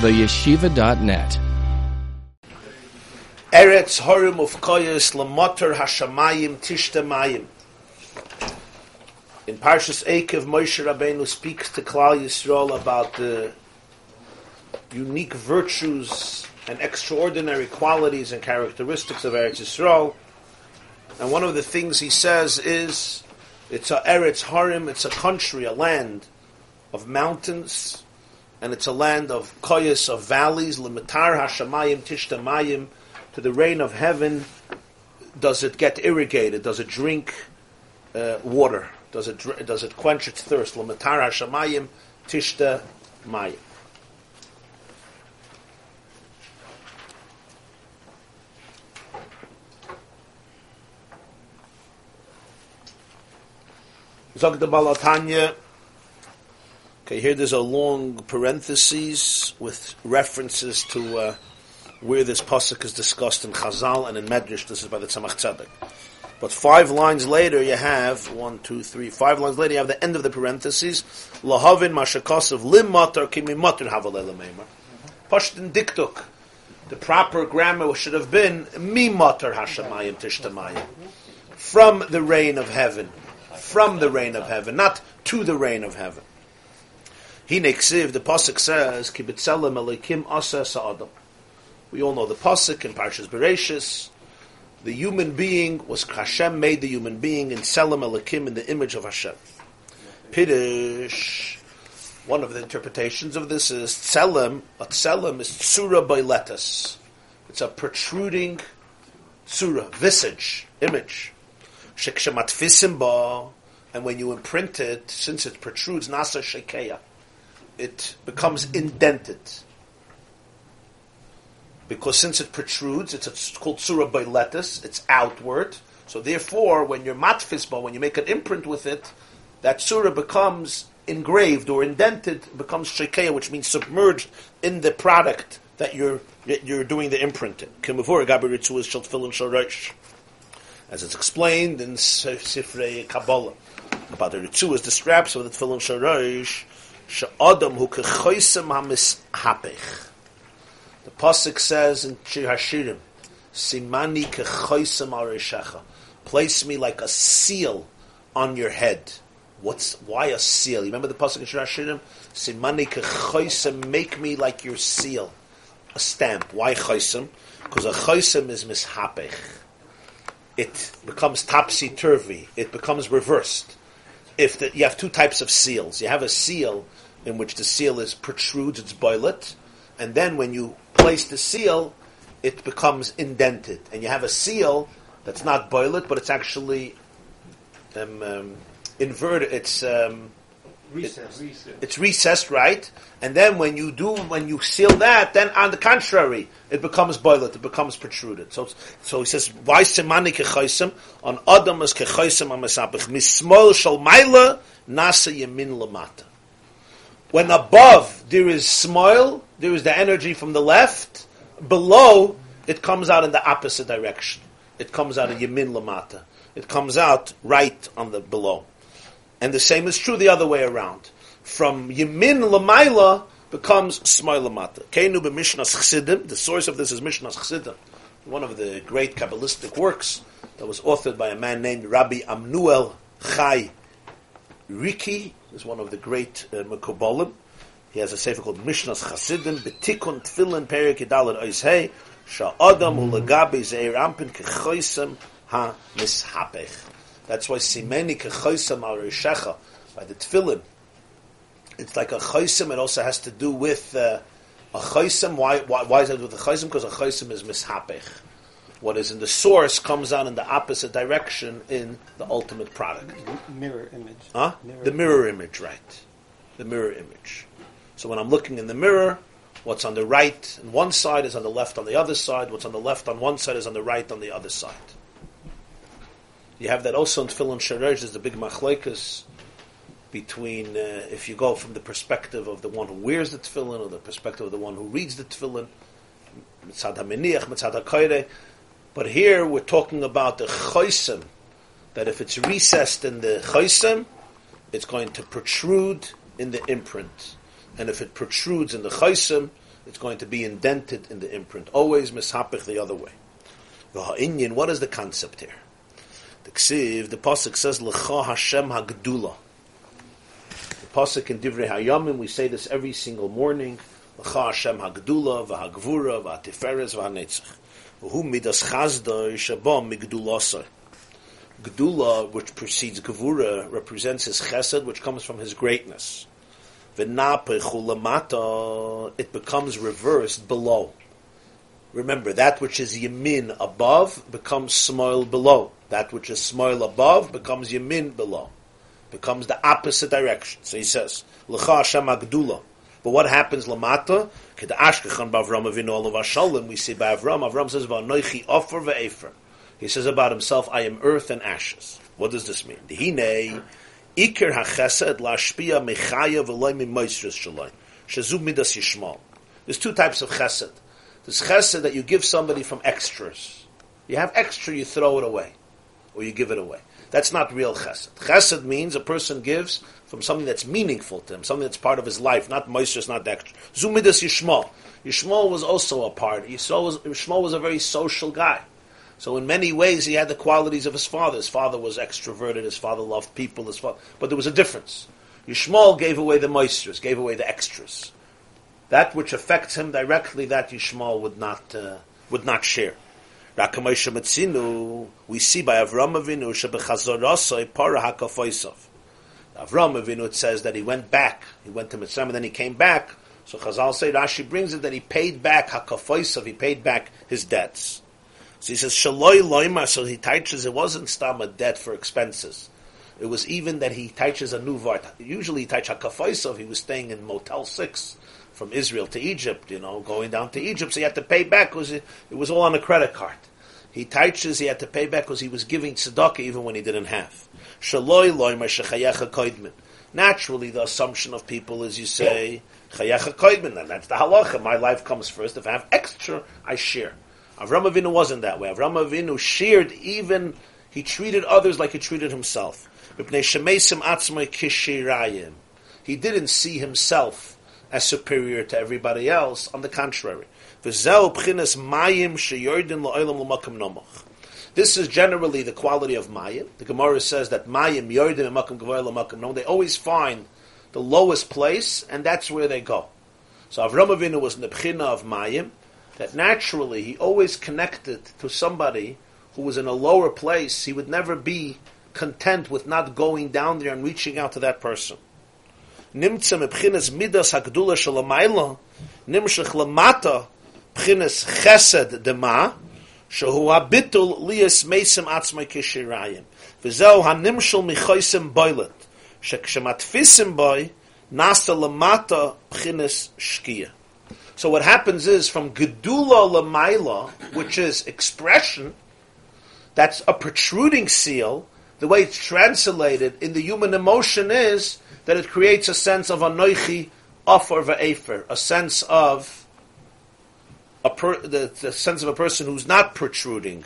theyeshiva.net. Eretz Horim of Koyes Lamotter Hashamayim Tishtamayim. In Parshas Eikev, Moshe Rabbeinu speaks to Klal Yisrael about the unique virtues and extraordinary qualities and characteristics of Eretz Yisrael. And one of the things he says is, it's a Eretz Harim, it's a country, a land of mountains, and it's a land of koyas, of valleys, limitar hashamayim, tishtamayim, to the rain of heaven, does it get irrigated? Does it drink uh, water? Does it, does it quench its thirst? Limitar hashamayim, tishtamayim. Zog. Okay, here there's a long parenthesis with references to uh, where this pasuk is discussed in Chazal and in Medrash. This is by the Tzemach Tzedek. But five lines later, you have one, two, three, five lines later, you have the end of the parentheses. Lahavin mashakosov lim matar kimi matar havalelamemer. Pashtin diktuk. The proper grammar should have been mi matar hashamayim tishtamayim. From the reign of heaven from the reign of heaven, not to the reign of heaven. He nexiv, the pasuk says, "Kibitzelim elikim asa sa'adam." We all know the pasuk in Parshas Bereshis. The human being was Hashem made the human being in Selim elikim in the image of Hashem. Pidish. One of the interpretations of this is tselem. A tselem is tsura boiletas. It's a protruding tsura, visage, image. Shekshamatfisim ba and when you imprint it, since it protrudes nasa shekeya, it becomes indented. Because since it protrudes, it's, it's called surah by lettuce, it's outward. So therefore, when you're matfisba, when you make an imprint with it, that surah becomes engraved or indented, becomes shekeya, which means submerged in the product that you're you're doing the imprinting. As it's explained in Sifrei Kabbalah about the ritzuas, the straps of the tefillin sharayish, she'adam hu hapich. The pasuk says in Shir Hashirim, simani kechoisem arishecha. Place me like a seal on your head. What's why a seal? You remember the pasuk in Shir Hashirim? Simani kechoisem, make me like your seal, a stamp. Why choisem? Because a choisem is mishapich. It becomes topsy turvy. It becomes reversed if the, you have two types of seals. You have a seal in which the seal is protrudes, it's boilet, and then when you place the seal, it becomes indented. And you have a seal that's not boilet, but it's actually um, um, inverted. It's um, Recessed. It, it's recessed, right? And then when you do, when you seal that, then on the contrary, it becomes boilet, it becomes protruded. So, so he says, why semani kechaisim? On adam is kechaisim amasapich. Mismol shal maila nasa yemin lamata. When above there is smile, there is the energy from the left. Below, it comes out in the opposite direction. It comes out of yemin lamata. It comes out right on the below. And the same is true the other way around. From Yemin Lamaila becomes Smoy Lamata. Keinu b'Mishnas Chsidim, the source of this is Mishnas Chsidim, one of the great Kabbalistic works that was authored by a man named Rabbi Amnuel Chai Riki, is one of the great uh, Mekobolim. He has a sefer called Mishnas Chasidim, Betikun Tfilin Perik Yidalad Oishei, Sha'adam Ulagabi Zeir Ampin Kechoisem Ha-Mishapech. That's why simeni kechoisem al rishecha by the tefillin. It's like a choisem. It also has to do with uh, a choisem. Why, why, why is it with a choisem? Because a choisem is mishapech. What is in the source comes out in the opposite direction in the ultimate product. Mirror image. Huh? Mirror the mirror image, right? The mirror image. So when I'm looking in the mirror, what's on the right on one side is on the left on the other side. What's on the left on one side is on the right on the other side. You have that also in Tefillin Sharej, there's the big machlekes between, uh, if you go from the perspective of the one who wears the tefillin or the perspective of the one who reads the tefillin, mitzad ha-meniach, mitzad ha But here we're talking about the choisim, that if it's recessed in the choisim, it's going to protrude in the imprint. And if it protrudes in the choisim, it's going to be indented in the imprint. Always mishapich the other way. V'ha'inyin, what is the concept here? The ksiv, the pasuk says, L'cha Hashem ha'gdula. The pasuk in Divrei Hayamim, we say this every single morning, L'cha Hashem ha'gdula, v'ha'gvura, v'ha'tiferes, v'ha'netzach. V'hu midas chazda, shabam migdulasai. Gdula, which precedes Gevura, represents his chesed, which comes from his greatness. V'napechulamata, it becomes reversed below. Remember, that which is yamin above becomes smoil below. That which is smoil above becomes yamin below. Becomes the opposite direction. So he says, L'cha Hashem. But what happens lamata? Ked ashkechan b'Avram avinu olav hashalim. We see by Avram. Avram says, "Va'noichi offer ve'efer." He says about himself, "I am earth and ashes." What does this mean? Dihine ikir hachesed lashpia mechaya v'loy mimoisris shaloi shazu midas yishmal. There's two types of chesed. There's chesed that you give somebody from extras. You have extra, you throw it away, or you give it away. That's not real chesed. Chesed means a person gives from something that's meaningful to him, something that's part of his life, not moistus, not extra. Zumidas Yishmael. Yishmael was also a part. Yishmael was, was a very social guy. So in many ways, he had the qualities of his father. His father was extroverted. His father loved people. His father, but there was a difference. Yishmael gave away the moistures, gave away the extras. That which affects him directly, that Yishmael would not uh, would not share. We see by Avram Avinu shebechazorasoi para hakafoisov. Avram Avinu it says that he went back. He went to Mitzrayim and then he came back. So Chazal say Rashi brings it that he paid back hakafoisov. He paid back his debts. So he says shaloi loima. So he teaches it wasn't stam a debt for expenses. It was even that he teaches a new vart. Usually he teaches hakafoisov. He was staying in Motel Six from Israel to Egypt, you know, going down to Egypt, so he had to pay back because it, it was all on a credit card. He teaches he had to pay back because he was giving tzedakah even when he didn't have. Naturally, the assumption of people is you say chayecha koidmin, and that's the halacha. My life comes first. If I have extra, I share. Avram Avinu wasn't that way. Avram Avinu shared even. He treated others like he treated himself. He didn't see himself as superior to everybody else. On the contrary, this is generally the quality of mayim. The Gemara says that mayim yordim makam makam They always find the lowest place, and that's where they go. So Avram Avinu was in the bchina of mayim. That naturally he always connected to somebody who was in a lower place. He would never be content with not going down there and reaching out to that person mebchines midas hagdula shalamayla, nimshach chesed dema. So what happens is from gedula lamaila, which is expression, that's a protruding seal. The way it's translated in the human emotion is that it creates a sense of anoichi offer ve'efer, a sense of per, the, the sense of a person who's not protruding,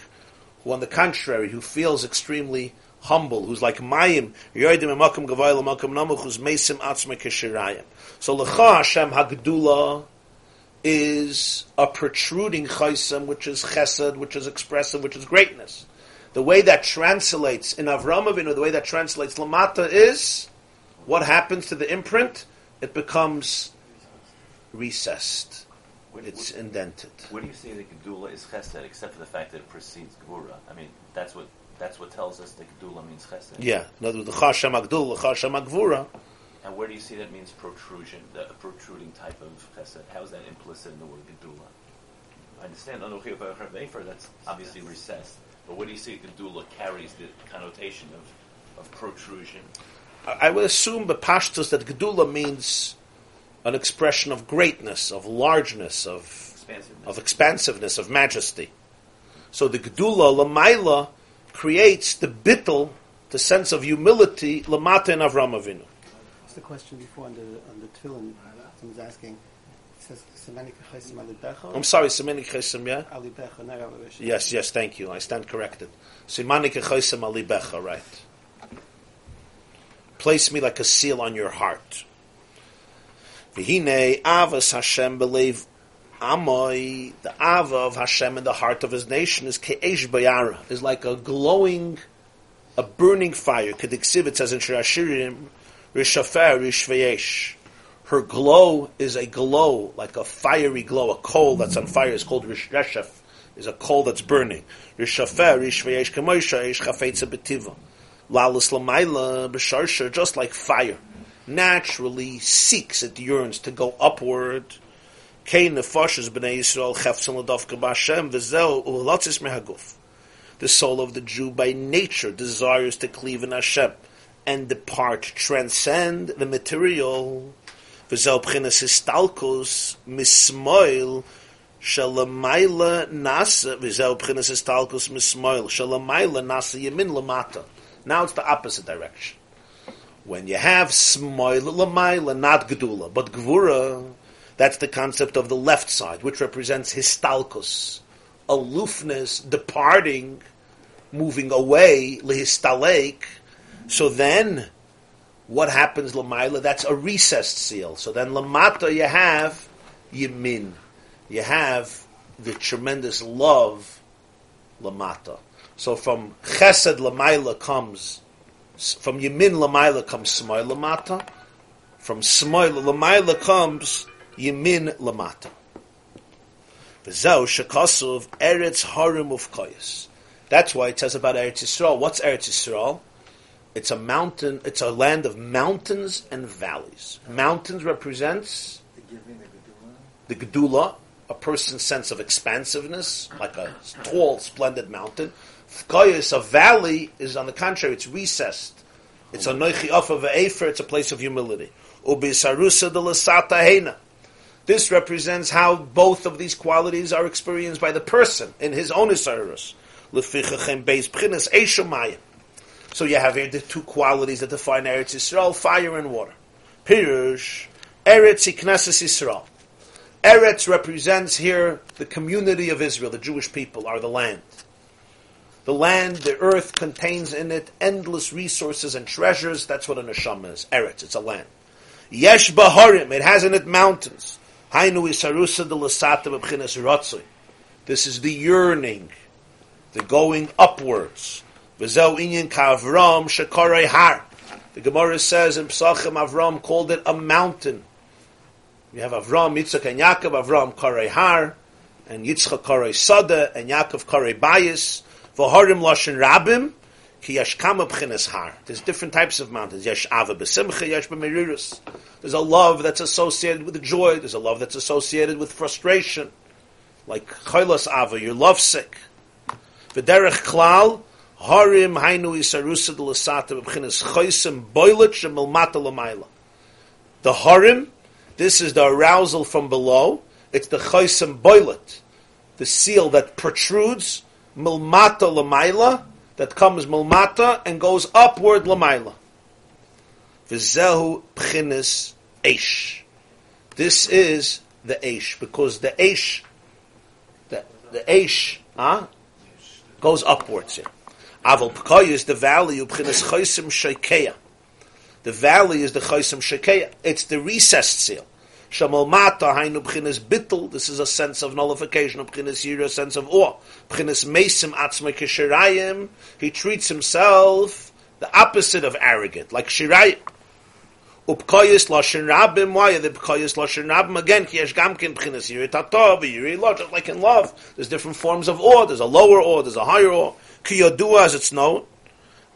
who on the contrary, who feels extremely humble, who's like mayim, yoidim emakim gavayla makim namuch, who's mesim atzma kishirayim. So lecha Hashem hagdula is a protruding chaysim, which is chesed, which is expressive, which is greatness. The way that translates in Avram Avinu, the way that translates lamata is what happens to the imprint? It becomes recessed. Where, it's where, indented. Where do you say the Gedula is Chesed, except for the fact that it precedes Gvura? I mean, that's what that's what tells us that Gedula means Chesed. Yeah. In other words, the Chashem Agdul, the Chashem Agvura. And where do you see that means protrusion, the protruding type of Chesed? How is that implicit in the word Gedula? I understand Anochi Vefer, that's obviously recessed. But where do you see Gedula carries the connotation of, of protrusion? I would assume the pashtus that gedula means an expression of greatness, of largeness, of Expansiveness. of expansiveness, of majesty. So the gedula lamaila creates the bittel, the sense of humility, lamata in Avram Avinu. What's the question before on the on the tefillin? Someone's asking. It says Semanik Chaysim Alibecha. I'm sorry, Seminik Chesim, yeah? Alibecha, not Yes, yes, thank you. I stand corrected. Simanik Chesim Alibecha, right. Place me like a seal on your heart. V'hine avas Hashem believe Amoy, the Ava of Hashem in the heart of his nation is Ke'esh Bayara, is like a glowing, a burning fire. Kediksiv, it says in Shirashirim, Rishafer, Rishvayesh. Her glow is a glow, like a fiery glow, a coal that's on fire is called Risheshef, is a coal that's burning. Rishafer, Rishvayesh, Kemoisha, Ish Chafetza Betiva. Lalas Lamaila, B'sharsha, just like fire. Naturally seeks, it yearns to go upward. The soul of the Jew by nature desires to cleave in Hashem and depart, transcend the material. Shalamayla nasa v'zeu b'chinas histalkus mismoil shalamayla nasa yemin lamata. Now it's the opposite direction. When you have smoil lamayla, not gedula, but gvura, that's the concept of the left side, which represents histalkus, aloofness, departing, moving away, lihistalek. So then, what happens lamaila? That's a recessed seal. So then lamata you have yimin. You have the tremendous love lamata. So from chesed lamaila comes, from yimin lamaila comes smoil lamata. From smoil lamaila comes Yemin Lamata. V'zeu shekasuv Eretz Harim Ufkoyas. That's why it says about Eretz Yisrael. What's Eretz Yisrael? It's a mountain. It's a land of mountains and valleys. Mountains represents the gedula, a person's sense of expansiveness, like a tall, splendid mountain. Fkoyas, a valley, is on the contrary. It's recessed. It's a noichi of a efer. It's a place of humility. Lasata. This represents how both of these qualities are experienced by the person in his own Isarus. So you have here the two qualities that define Eretz Yisrael, fire and water. Pirush, Eretz Ikneses Yisrael. Eretz represents here the community of Israel, the Jewish people, are the land. The land, the earth contains in it endless resources and treasures. That's what a neshama is. Eretz, it's a land. Yesh Baharim, it has in it mountains. Hainu isarusa de lasata b'bchinas. This is the yearning, the going upwards. V'zeu inyan kavram shekarei har. The Gemara says in Psachim Avram called it a mountain. You have Avram, Yitzchak, and Yaakov. Avram karei har, and Yitzchak karei sada, and Yaakov karei bayis. V'harim lashon rabim. Ki yesh kama b'chinas har. There's different types of mountains. Yesh ava b'simcha, yesh b'merirus. There's a love that's associated with joy. There's a love that's associated with frustration. Like chaylas ava, you're lovesick. V'derech klal, harim hainu isarusa de lasata b'chinas chaysim boilet shemilmata lamayla. The harim, this is the arousal from below. It's the chaysim boilet, the seal that protrudes milmata lamayla, that comes milmata and goes upward lamayla. V'zehu pchinis eish. This is the eish, because the eish, the, the eish, huh, goes upwards here. Aval is the valley pchinis chaysim shekeya. The valley is the chaysim shekeya. It's the recessed seal. Shamal mata hainu b'chinas bittel. This is a sense of nullification of b'chinas yira, a sense of awe. B'chinas mesim atzma kishirayim. He treats himself the opposite of arrogant, like shirayim. Upkoyis lashon rabim. Why are the upkoyis lashon rabim again? Ki yesh gamkin b'chinas yira tatov yiri lo. Just like in love, there's different forms of awe. There's a lower awe. There's a higher awe. Ki yodua, as it's known.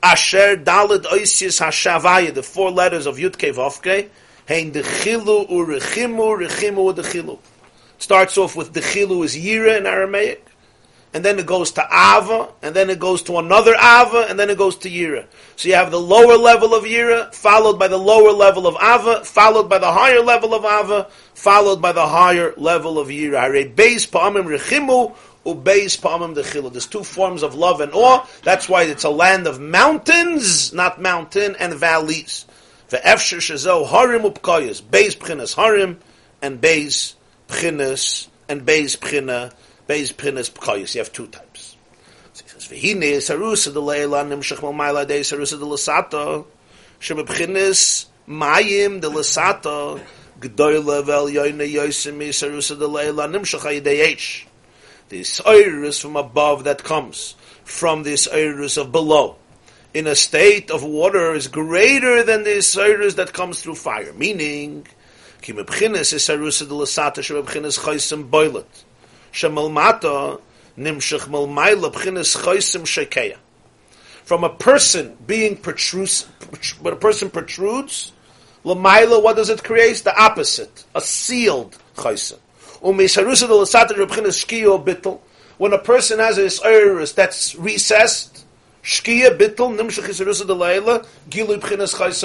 Asher dalid oisis hashavaya. The four letters of Yud Vovke. Hein dechilu urechimu rechimu dechilu. Starts off with dechilu is yira in Aramaic, and then it goes to ava, and then it goes to another ava, and then it goes to yira. So you have the lower level of yira, followed by the lower level of ava, followed by the higher level of ava, followed by the higher level of yira. Hare beis pa'amim rechimu ubeis pa'amim dechilu. There's two forms of love and awe. That's why it's a land of mountains, not mountain, and valleys. Ve'efsher shezo harim upkoyas, beis pchinas harim, and beis pchinas, and beis pchina, beis pchinas pkoyas. You have two types. So he says, V'hine sarusa de leila nimshach malmayla de sarusa de lasato, shema pchinas mayim de lasato, G'doyle vel yoyne yoysim isarusa de leila nimshach hayidei The iris from above that comes from this iris of below in a state of water is greater than the iris that comes through fire. Meaning. From a person being protrudes, when a person protrudes, Lamaila, what does it create? The opposite, a sealed chaysim. When a person has a iris that's recessed, shkia bittel nimshach delayla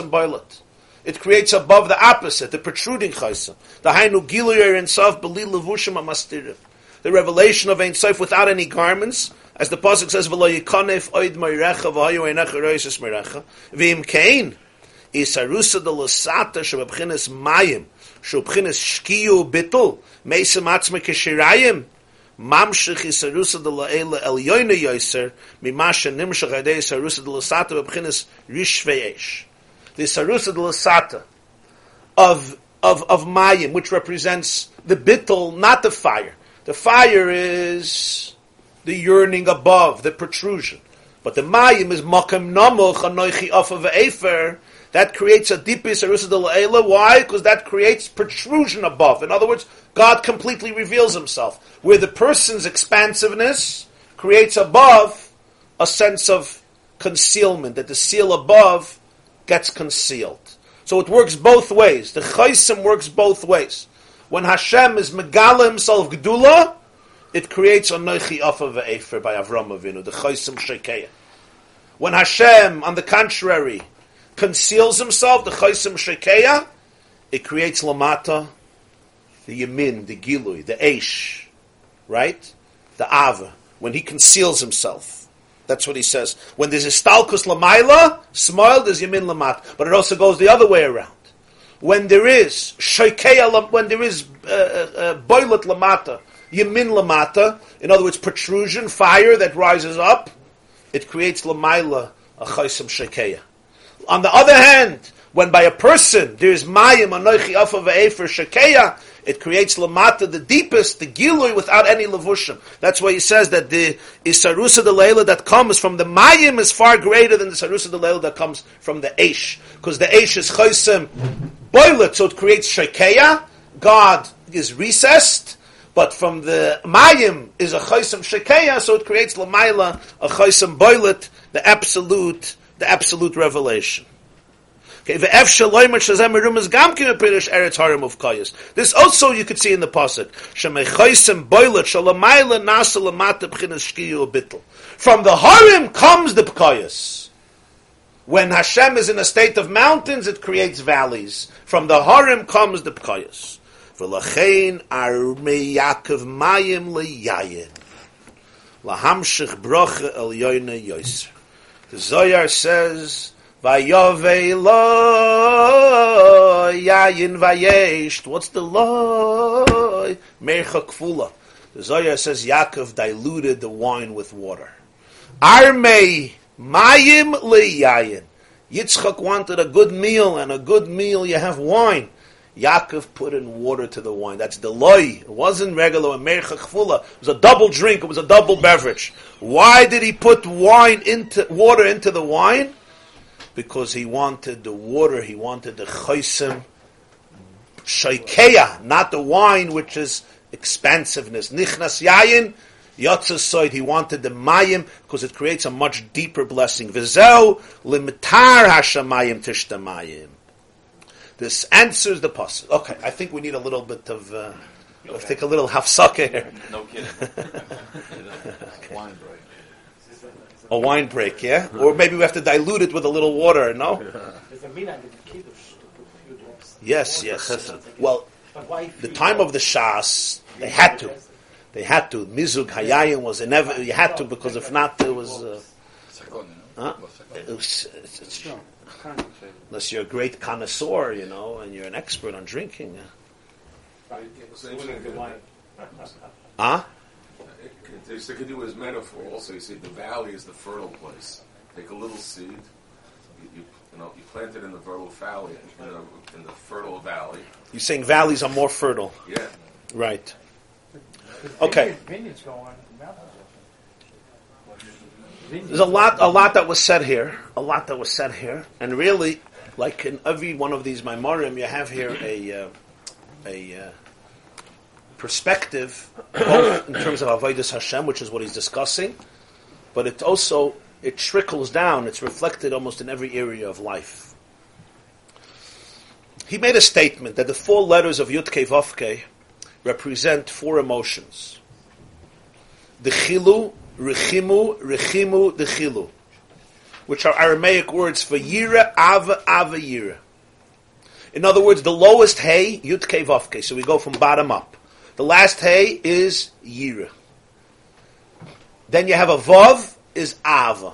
boilet. It creates above the opposite, the protruding chaysim. The hainu gilu in sof beli levushim amastirim. The revelation of Ein Sof without any garments, as the pasuk says, "V'lo yikonef oid meirecha v'hayu einecha roises meirecha v'im kein." Isarusa de Lasata Shababchinis Mayim, Shubchinis Shkiyu Bittul, Mesa Matzme Kishirayim, Mamshich Isarusa de Laela El Yoina Yoiser, Mimasha Nimshach Adei Isarusa de Lasata Babchinis Rishveyesh. The Isarusa de Lasata of, of, of Mayim, which represents the Bittul, not the fire. The fire is the yearning above, the protrusion. But the Mayim is Makam Namuch Anoichi Ofa Ve'efer, that creates a deepest erusa de Why? Because that creates protrusion above. In other words, God completely reveals Himself. Where the person's expansiveness creates above a sense of concealment, that the seal above gets concealed. So it works both ways. The chaysim works both ways. When Hashem is megala Himself gedula, it creates a noichi afa ve'efer by Avram Avinu, the chaysim shekeya. When Hashem, on the contrary, conceals himself, the chaysim shekeya, it creates lamata, the yamin, the gilui, the eish, right? The ava, when he conceals himself. That's what he says. When there's a stalkus lamaila, smile, there's yamin lamat. But it also goes the other way around. When there is shekeya, when there is uh, uh, uh lamata, yamin lamata, in other words, protrusion, fire that rises up, it creates lamaila, a chaysim shekeya. On the other hand, when by a person there is mayim anoichi afa ve'efer shekeya, it creates lamata, the deepest, the gilui, without any levushim. That's why he says that the isarusa de leila that comes from the mayim is far greater than the isarusa de leila that comes from the eish. Because the eish is chosim boilet, so it creates shekeya. God is recessed. But from the mayim is a chosim shekeya, so it creates lamaila, a chosim boilet, the absolute the absolute revelation. Okay, This also you could see in the pasuk. From the harim comes the pkayas. When Hashem is in a state of mountains, it creates valleys. From the harim comes the pkayas. Lahamshich brocha el yoyne yoyser. The Zoyar says, Vayove lo yayin vayesht. What's the lo? Mercha kfula. The Zoyar says Yaakov diluted the wine with water. Armei mayim yayin. Yitzchak wanted a good meal, and a good meal you have wine. Yaakov put in water to the wine. That's the loy. It wasn't regular mercha chfula. It was a double drink. It was a double beverage. Why did he put wine into water into the wine? Because he wanted the water. He wanted the chaysim shaikeya, not the wine, which is expansiveness. Nichnas yayin. Yotzasoid, he wanted the mayim because it creates a much deeper blessing. Vizel limitar hashamayim tishtamayim. This answers the puzzle. Okay, I think we need a little bit of. Uh, okay. Let's take a little hafsaka here. No kidding. wine break. A wine break, yeah? Or maybe we have to dilute it with a little water, no? Yes, yes. Well, the time of the Shas, they had to. They had to. Mizug Hayayim was never. You had to because if not, there was. Uh, huh? it was it's, it's, unless you're a great connoisseur, you know, and you're an expert on drinking. Uh. Huh? They could do as metaphor also. You say the valley is the fertile place. Take a little seed, you, you you know, you plant it in the fertile valley, in the, in the fertile valley. You're saying valleys are more fertile, Yeah. right? Okay. Vineyards go on mountains. There's a lot, a lot that was said here, a lot that was said here, and really, like in every one of these memorim, you have here a uh, a uh, perspective, both in terms of avodas Hashem, which is what he's discussing, but it also it trickles down. It's reflected almost in every area of life. He made a statement that the four letters of Yud Vavke represent four emotions: the chilu, rechimu, rechimu, the chilu, which are Aramaic words for yira, ava, ava, yira. In other words, the lowest hay, yud vavke. So we go from bottom up. The last hay is yira. Then you have a vav, is ava.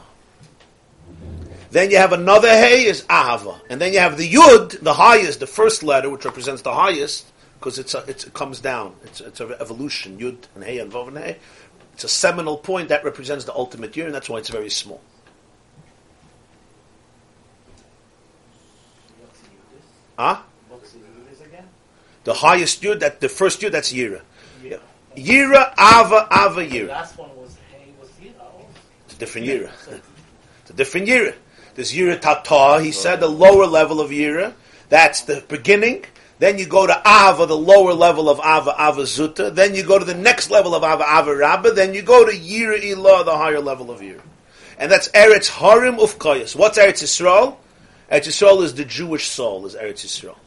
Then you have another hay, is ava. And then you have the yud, the highest, the first letter, which represents the highest, because it's, it's it comes down. It's, it's an evolution. Yud and hay and vav and hay. It's a seminal point that represents the ultimate year, and that's why it's very small. Huh? The? The highest year that the first year that's yira. Yira, ava, ava, The yira. last one was Hay was Yira. It's a different yira. It's a different yira. There's yira tata, he said, the lower level of yira. That's the beginning. Then you go to ava, the lower level of ava, ava zuta. Then you go to the next level of ava, ava rabba. Then you go to yira ilah, the higher level of yira. And that's Eretz Harim Ufkayas. What's Eretz Yisrael? Eretz Yisrael is the Jewish soul, is Eretz Yisrael.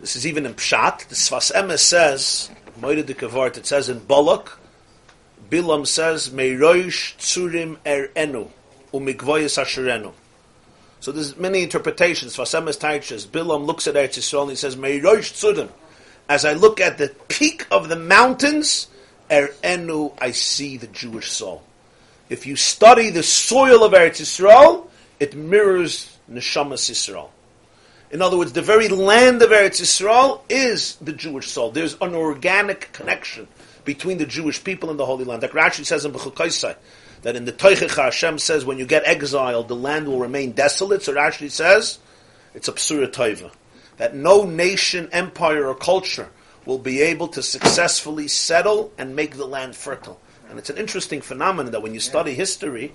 This is even in Pshat. The Sfas Emes says, Moira de Kavart, it says in Balak, Bilam says, Meiroish Tzurim Er Enu, Umikvoyas Asherenu. So there's many interpretations. Sfas Emes teaches, Bilam looks at Eretz Yisrael and he says, Meiroish Tzurim. As I look at the peak of the mountains, Er Enu, I see the Jewish soul. If you study the soil of Eretz Yisrael, it mirrors Neshamas Yisrael. In other words, the very land of Eretz Yisrael is the Jewish soul. There's an organic connection between the Jewish people and the Holy Land. Like Rashi says in B'chukaisai, that in the Teichecha Hashem says when you get exiled, the land will remain desolate. So Rashi says, it's a psura toiva. That no nation, empire, or culture will be able to successfully settle and make the land fertile. And it's an interesting phenomenon that when you study history,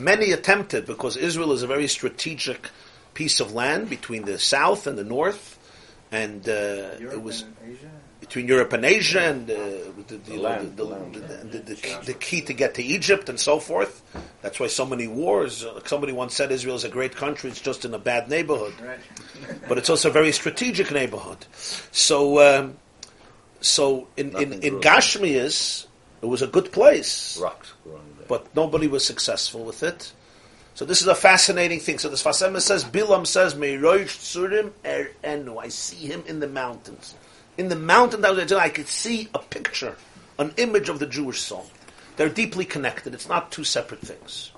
many attempted, because Israel is a very strategic piece of land between the south and the north, and uh, it was between Europe and Asia, and the, key to get to Egypt and so forth. That's why so many wars. Uh, somebody once said Israel is a great country; it's just in a bad neighborhood, but it's also a very strategic neighborhood. So, um, so in in, Nothing in. Gashmias, it was a good place Rocks but nobody was successful with it. So this is a fascinating thing. So the Sfas Emes says, Bilam says, Meiroish Tzurim Er Enu. I see him in the mountains. In the mountain that was I could see a picture, an image of the Jewish soul. They're deeply connected. It's not two separate things.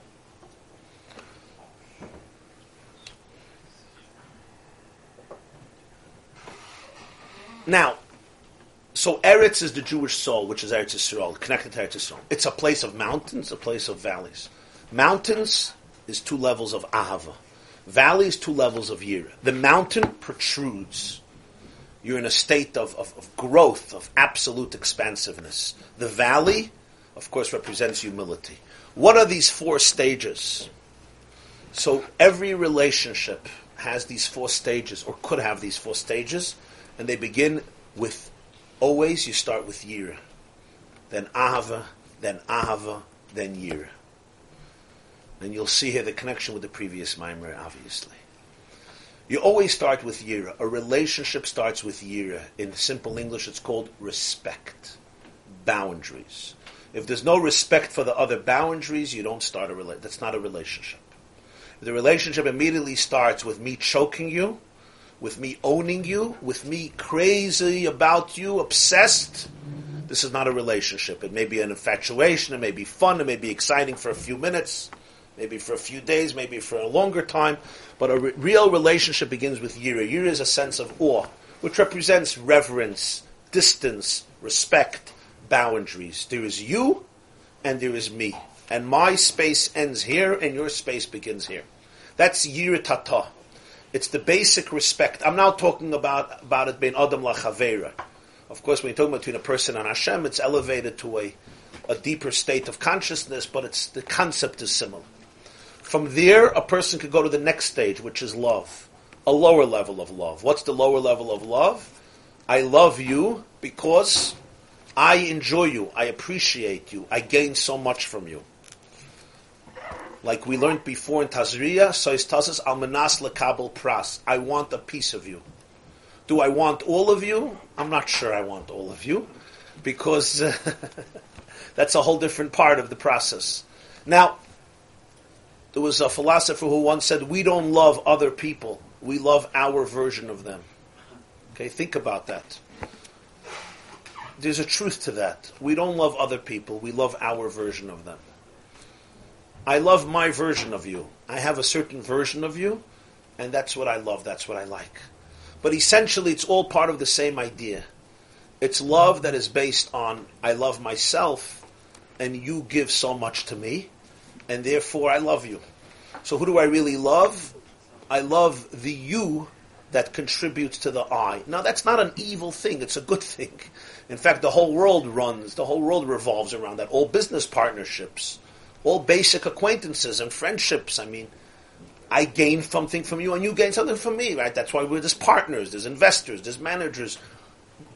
Now, so Eretz is the Jewish soul, which is Eretz Yisrael, connected to Eretz Yisrael. It's a place of mountains, a place of valleys. Mountains is two levels of Ahava. Valleys, two levels of Yira. The mountain protrudes. You're in a state of, of, of growth, of absolute expansiveness. The valley, of course, represents humility. What are these four stages? So every relationship has these four stages, or could have these four stages, and they begin with always you start with Yira, then Ahava, then Ahava, then Yira. And you'll see here the connection with the previous Maimer, obviously. You always start with Yira. A relationship starts with Yira. In simple English, it's called respect, boundaries. If there's no respect for the other boundaries, you don't start a rela- That's not a relationship. The relationship immediately starts with me choking you, with me owning you, with me crazy about you, obsessed. This is not a relationship. It may be an infatuation, it may be fun, it may be exciting for a few minutes, maybe for a few days, maybe for a longer time. But a re- real relationship begins with yira. Yira is a sense of awe, which represents reverence, distance, respect, boundaries. There is you, and there is me. And my space ends here, and your space begins here. That's Yira Tata. It's the basic respect. I'm now talking about, about it being Adam la Chavera. Of course, when you're talking between a person and Hashem, it's elevated to a, a deeper state of consciousness, but it's the concept is similar. From there, a person could go to the next stage, which is love, a lower level of love. What's the lower level of love? I love you because I enjoy you, I appreciate you, I gain so much from you. Like we learned before in Tazriya, so is Tazas Almanas Lekabel Pras. I want a piece of you. Do I want all of you? I'm not sure I want all of you, because that's a whole different part of the process. Now, there was a philosopher who once said, "We don't love other people; we love our version of them." Okay, think about that. There's a truth to that. We don't love other people; we love our version of them. I love my version of you. I have a certain version of you, and that's what I love. That's what I like. But essentially, it's all part of the same idea. It's love that is based on I love myself, and you give so much to me, and therefore I love you. So who do I really love? I love the you that contributes to the I. Now that's not an evil thing, it's a good thing. In fact, the whole world runs, the whole world revolves around that. All business partnerships, all basic acquaintances and friendships. I mean, I gain something from you and you gain something from me, right? That's why we're just partners, there's investors, there's managers.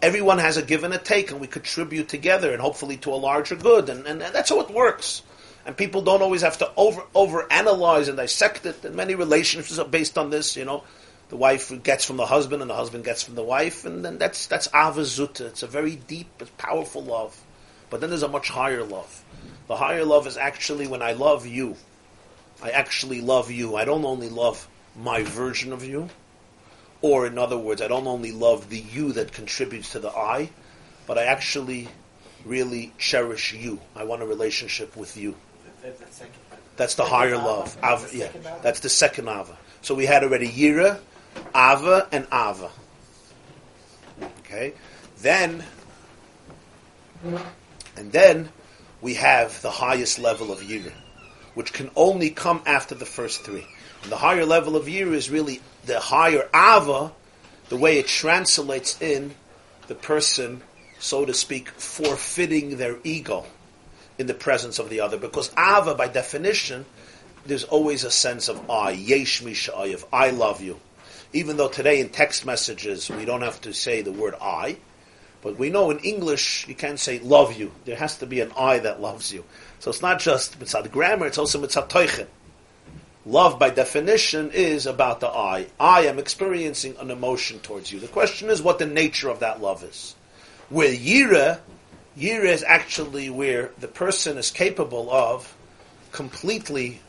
Everyone has a give and a take, and we contribute together, and hopefully to a larger good, and, and, that's how it works. And people don't always have to over over analyze and dissect it. And many relationships are based on this. You know, the wife gets from the husband, and the husband gets from the wife, and then that's that's avazuta. It's a very deep, powerful love. But then there's a much higher love. The higher love is actually when I love you. I actually love you. I don't only love my version of you, or in other words, I don't only love the you that contributes to the I, but I actually really cherish you. I want a relationship with you. That's the second. That's the Second higher love. Ava, yeah, that's the second Ava. So we had already Yira, Ava, and Ava. Okay, then, and then we have the highest level of Yira, which can only come after the first three. And the higher level of Yira is really the higher Ava, the way it translates in the person, so to speak, forfeiting their ego in the presence of the other. Because Ava, by definition, there's always a sense of I, Yesh mi sha'ayev, I love you. Even though today in text messages we don't have to say the word I, but we know in English you can't say love you. There has to be an I that loves you. So it's not just mitzad grammar, it's also mitzad toichen. Love, by definition, is about the I. I am experiencing an emotion towards you. The question is what the nature of that love is. Where yira, yira is actually where the person is capable of completely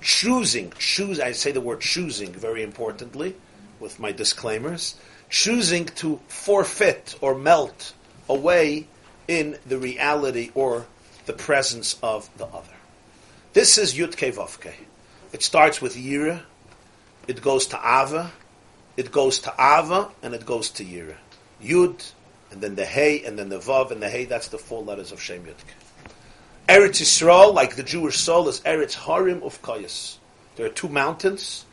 choosing, choose, I say the word choosing very importantly, with my disclaimers, choosing to forfeit or melt away in the reality or the presence of the other. This is Yudke Vavke. It starts with Yira, it goes to Ava, it goes to Ava, and it goes to Yira. Yud, and then the Hey, and then the Vav, and the Hey, that's the four letters of Shem Yudke. Eretz Yisrael, like the Jewish soul, is Eretz Harim of Kayas. There are two mountains,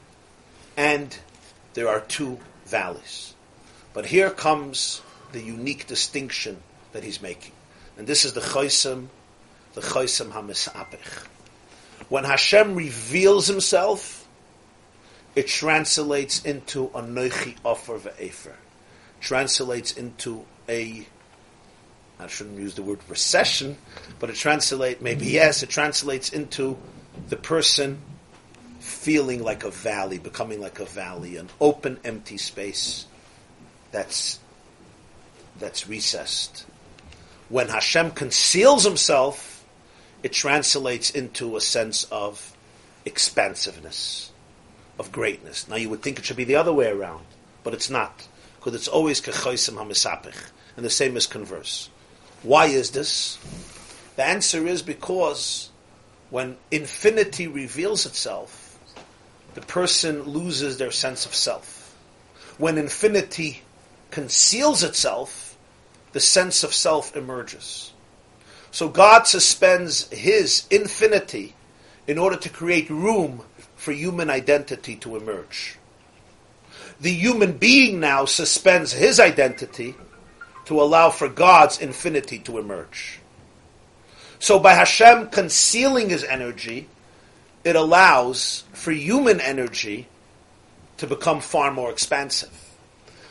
and there are two valleys. But here comes the unique distinction that he's making. And this is the Chaysim, the Chaysim HaMisapech. When Hashem reveals himself, it translates into a Noichi Offer Ve'efer. Translates into a I shouldn't use the word recession, but it translates, maybe yes, it translates into the person feeling like a valley, becoming like a valley, an open, empty space that's, that's recessed. When Hashem conceals himself, it translates into a sense of expansiveness, of greatness. Now you would think it should be the other way around, but it's not, because it's always kechoisim hamisapich, and the same is converse. Why is this? The answer is because when infinity reveals itself, the person loses their sense of self. When infinity conceals itself, the sense of self emerges. So God suspends His infinity in order to create room for human identity to emerge. The human being now suspends his identity to allow for God's infinity to emerge. So by Hashem concealing his energy, it allows for human energy to become far more expansive.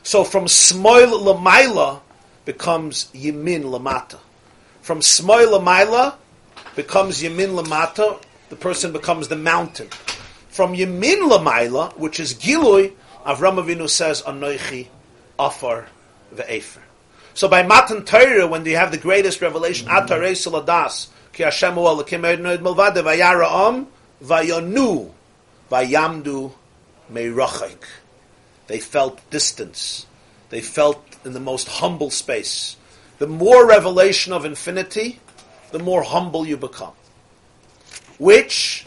So from Smoil Lamaila becomes Yemin Lamata. From Smoil Lamaila becomes Yemin Lamata, the person becomes the mountain. From Yemin Lamaila, which is Gilui, Avram Avinu says, Anoichi, Afar, Ve'efer. So by Matan Torah, when you have the greatest revelation, Atarei Saladas, Ki Hashem Hu Elokim Eidnoid Milvade, Vayara Om, Vayonu, Vayamdu, Meirachik. They felt distance. They felt in the most humble space. The more revelation of infinity, the more humble you become. Which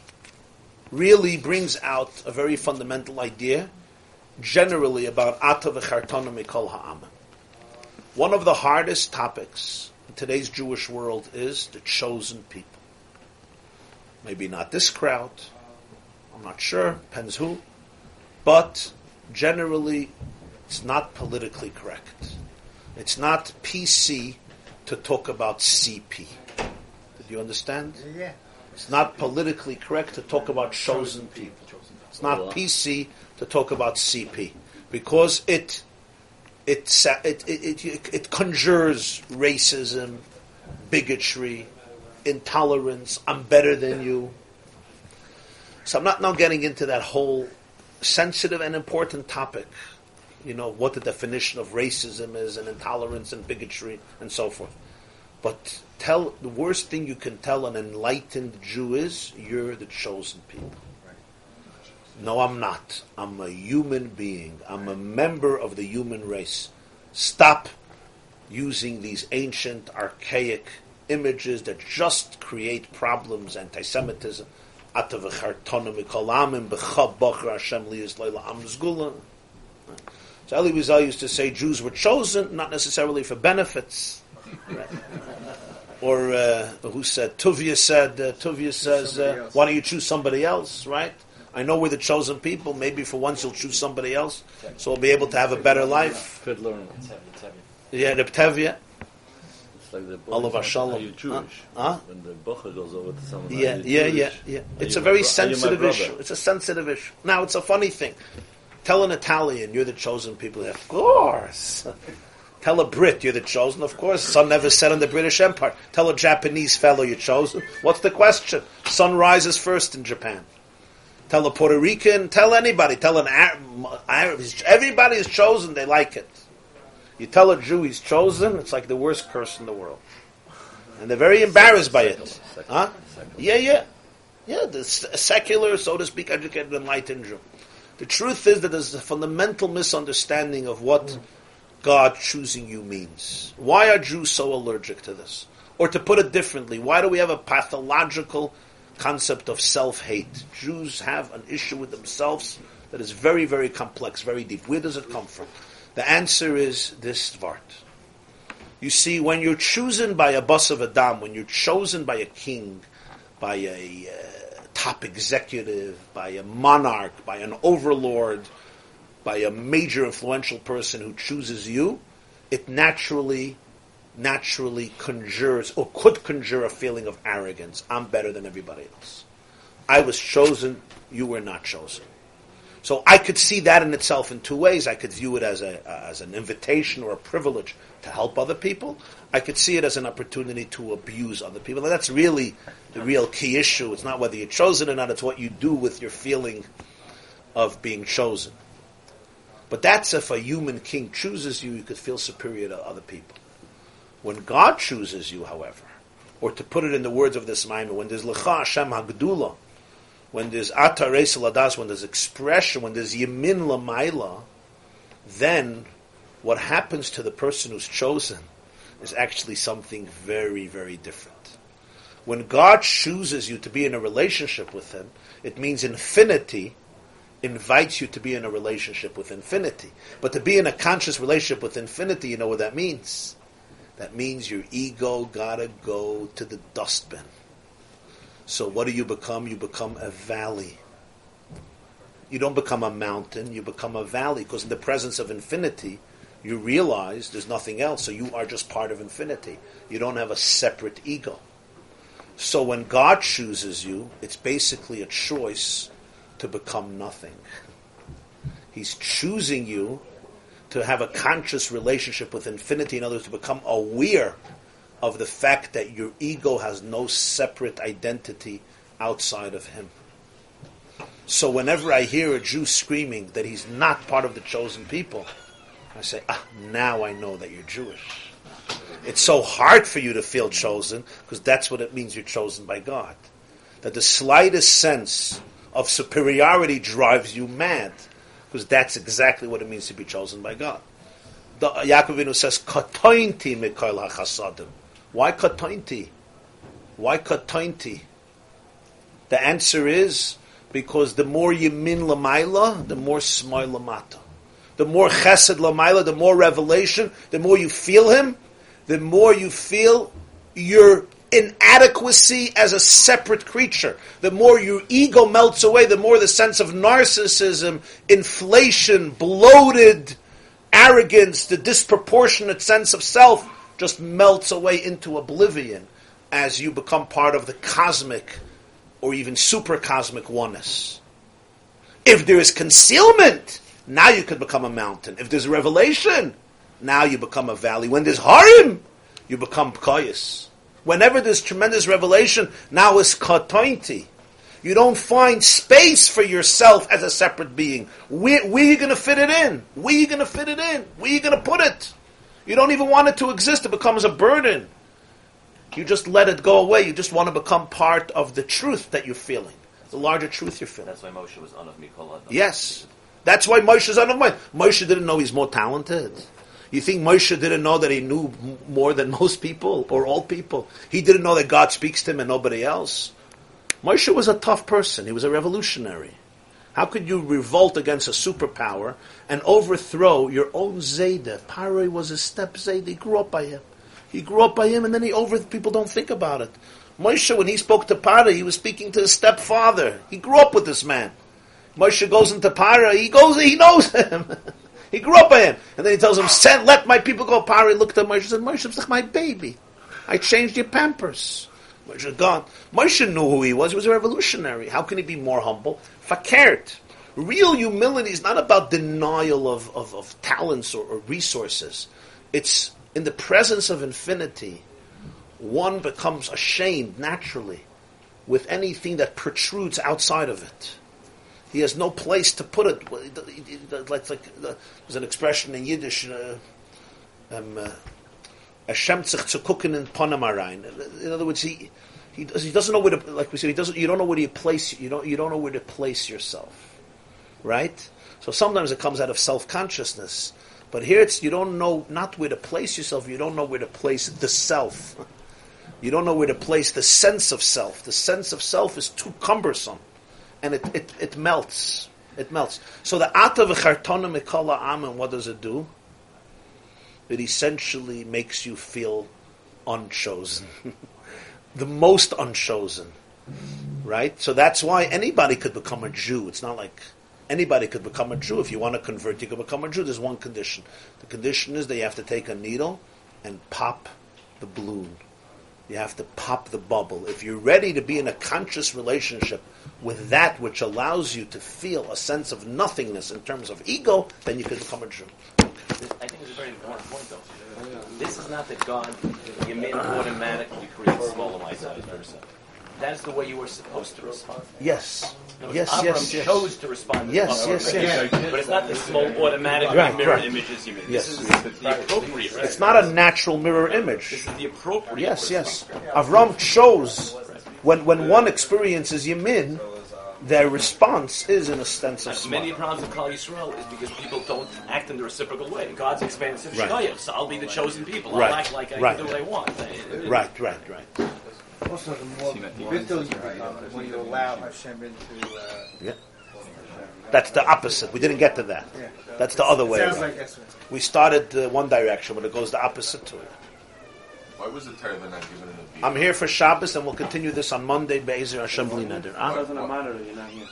really brings out a very fundamental idea, generally about Ata v'chartana mikol ha'am. One of the hardest topics in today's Jewish world is the chosen people. Maybe not this crowd, I'm not sure, depends who, but generally it's not politically correct. It's not PC to talk about CP. Did you understand? Yeah. It's not politically correct to talk about chosen people. It's not PC to talk about CP because it it it it, it, it conjures racism, bigotry, intolerance. I'm better than you. So I'm not now getting into that whole sensitive and important topic. You know what the definition of racism is, and intolerance, and bigotry, and so forth. But tell the worst thing you can tell an enlightened Jew is you're the chosen people. No, I'm not. I'm a human being. I'm a member of the human race. Stop using these ancient, archaic images that just create problems, anti-Semitism. So Elie Wiesel used to say Jews were chosen not necessarily for benefits. or uh, who said Tuvia said uh, Tuvia says uh, why don't you choose somebody else right I know we're the chosen people maybe for once you'll choose somebody else so we'll be able to have a better life Fiddler. yeah the Ptevia It's like the Oliver Shalom. Are you Jewish? Huh? When the Bocher goes over to someone. yeah yeah yeah yeah it's a very bro- are you my sensitive issue it's a sensitive issue now it's a funny thing tell an Italian you're the chosen people of course Tell a Brit you're the chosen, of course. Sun never set in the British Empire. Tell a Japanese fellow you're chosen. What's the question? Sun rises first in Japan. Tell a Puerto Rican, tell anybody, tell an Arab, Arab everybody is chosen, they like it. You tell a Jew he's chosen, it's like the worst curse in the world. And they're very embarrassed by it. Huh? Yeah, yeah. Yeah, the secular, so to speak, educated, enlightened Jew. The truth is that there's a fundamental misunderstanding of what God choosing you means. Why are Jews so allergic to this? Or to put it differently, why do we have a pathological concept of self-hate? Jews have an issue with themselves that is very, very complex, very deep. Where does it come from? The answer is this Vart. You see, when you're chosen by a boss of Adam, when you're chosen by a king, by a uh, top executive, by a monarch, by an overlord, by a major influential person who chooses you, it naturally, naturally conjures or could conjure a feeling of arrogance. I'm better than everybody else. I was chosen, you were not chosen. So I could see that in itself in two ways. I could view it as a as an invitation or a privilege to help other people. I could see it as an opportunity to abuse other people. And that's really the real key issue. It's not whether you're chosen or not, it's what you do with your feeling of being chosen. But that's if a human king chooses you, you could feel superior to other people. When God chooses you, however, or to put it in the words of this Maimon, when there's Lecha Hashem Hagdula, when there's Ata Reis Ladas, when there's expression, when there's Yemin Lamaila, then what happens to the person who's chosen is actually something very, very different. When God chooses you to be in a relationship with Him, it means infinity invites you to be in a relationship with infinity. But to be in a conscious relationship with infinity, you know what that means? That means your ego gotta go to the dustbin. So what do you become? You become a valley. you don't become a mountain, you become a valley, because in the presence of infinity, you realize there's nothing else, so you are just part of infinity. You don't have a separate ego. So when God chooses you, it's basically a choice to become nothing. He's choosing you to have a conscious relationship with infinity, in other words, to become aware of the fact that your ego has no separate identity outside of him. So whenever I hear a Jew screaming that he's not part of the chosen people, I say, ah, now I know that you're Jewish. It's so hard for you to feel chosen because that's what it means you're chosen by God. That the slightest sense of superiority drives you mad because that's exactly what it means to be chosen by God. The, Yaakovinu says, "Katointi mikoil hachasadim." Why katointi? Why katointi? The answer is because the more you min lamaila, the more smile lamata. The more chesed lamaila, the more revelation, the more you feel him, the more you feel your inadequacy as a separate creature. The more your ego melts away, the more the sense of narcissism, inflation, bloated arrogance, the disproportionate sense of self just melts away into oblivion as you become part of the cosmic or even super cosmic oneness. If there is concealment, now you could become a mountain. If there's revelation, now you become a valley. When there's harim, you become pkayas. Whenever there's tremendous revelation, now it's katointi. You don't find space for yourself as a separate being. Where, where are you going to fit it in? Where are you going to fit it in? Where are you going to put it? You don't even want it to exist. It becomes a burden. You just let it go away. You just want to become part of the truth that you're feeling, the larger truth you're feeling. That's why Moshe was on of Mikol Adam. Yes. That's why Moshe's on of mind. Moshe didn't know he's more talented. You think Moshe didn't know that he knew more than most people or all people? He didn't know that God speaks to him and nobody else. Moshe was a tough person. He was a revolutionary. How could you revolt against a superpower and overthrow your own Zayda? Paroi was a step Zayda. He grew up by him. He grew up by him, and then he over. People don't think about it. Moshe, when he spoke to Para, he was speaking to his stepfather. He grew up with this man. Moshe goes into Para. He goes. He knows him. he grew up by him, and then he tells him, "Send, let my people go." Para looked at Moshe and said, "Moshe, it's like my baby. I changed your pampers." Moshe gone. Moshe knew who he was. He was a revolutionary. How can he be more humble? Fakert. Real humility is not about denial of, of, of talents or, or resources. It's in the presence of infinity, one becomes ashamed naturally with anything that protrudes outside of it. He has no place to put it. Like, like there's an expression in Yiddish, uh, um, uh, "Er schämt sich zu gucken in Panamarein." In other words, he he, does, he doesn't know where to like we say he doesn't. You don't know where to place. You don't you don't know where to place yourself, right? So sometimes it comes out of self consciousness, but here it's you don't know not where to place yourself. You don't know where to place the self. You don't know where to place the sense of self. The sense of self is too cumbersome, and it it, it melts. It melts. So the ata v'chartona amen. What does it do? It essentially makes you feel unchosen, the most unchosen, right? So that's why anybody could become a Jew. It's not like anybody could become a Jew. If you want to convert, you can become a Jew. There's one condition. The condition is that you have to take a needle and pop the balloon. You have to pop the bubble. If you're ready to be in a conscious relationship with that which allows you to feel a sense of nothingness in terms of ego, then you can become a Jew. I think it's a very important point, though. This is not that God, Yamin automatically creates small and light-sized person. That's the way you were supposed to respond. Yes. Words, Yes, Avram yes, yes. chose to respond. To Yes, the yes, yes. But it's not the small automatic Right, mirror right. images you mean. Yes. This is the appropriate. It's not a natural mirror image. This is the appropriate. Yes, yes. Avram chose when when one experiences Yamin, their response is in a sense of Many smile. problems of Klal Yisrael is because people don't act in the reciprocal way. God's expansive Right. shkoyim, so I'll be the chosen people. I'll Right. act like I Right. can do what I want. Right, right, right. Also, the more bittul you become, when you allow Hashem into. Uh, Yeah. That's the opposite. We didn't get to that. yeah. That's the other way. Sounds around. like that's We started uh, one direction, but it goes the opposite to it. Why was the Torah not given in the I'm here for Shabbos, and we'll continue this on Monday. Be'ezer Hashem Bli Neder. It Huh? doesn't matter that you're not here.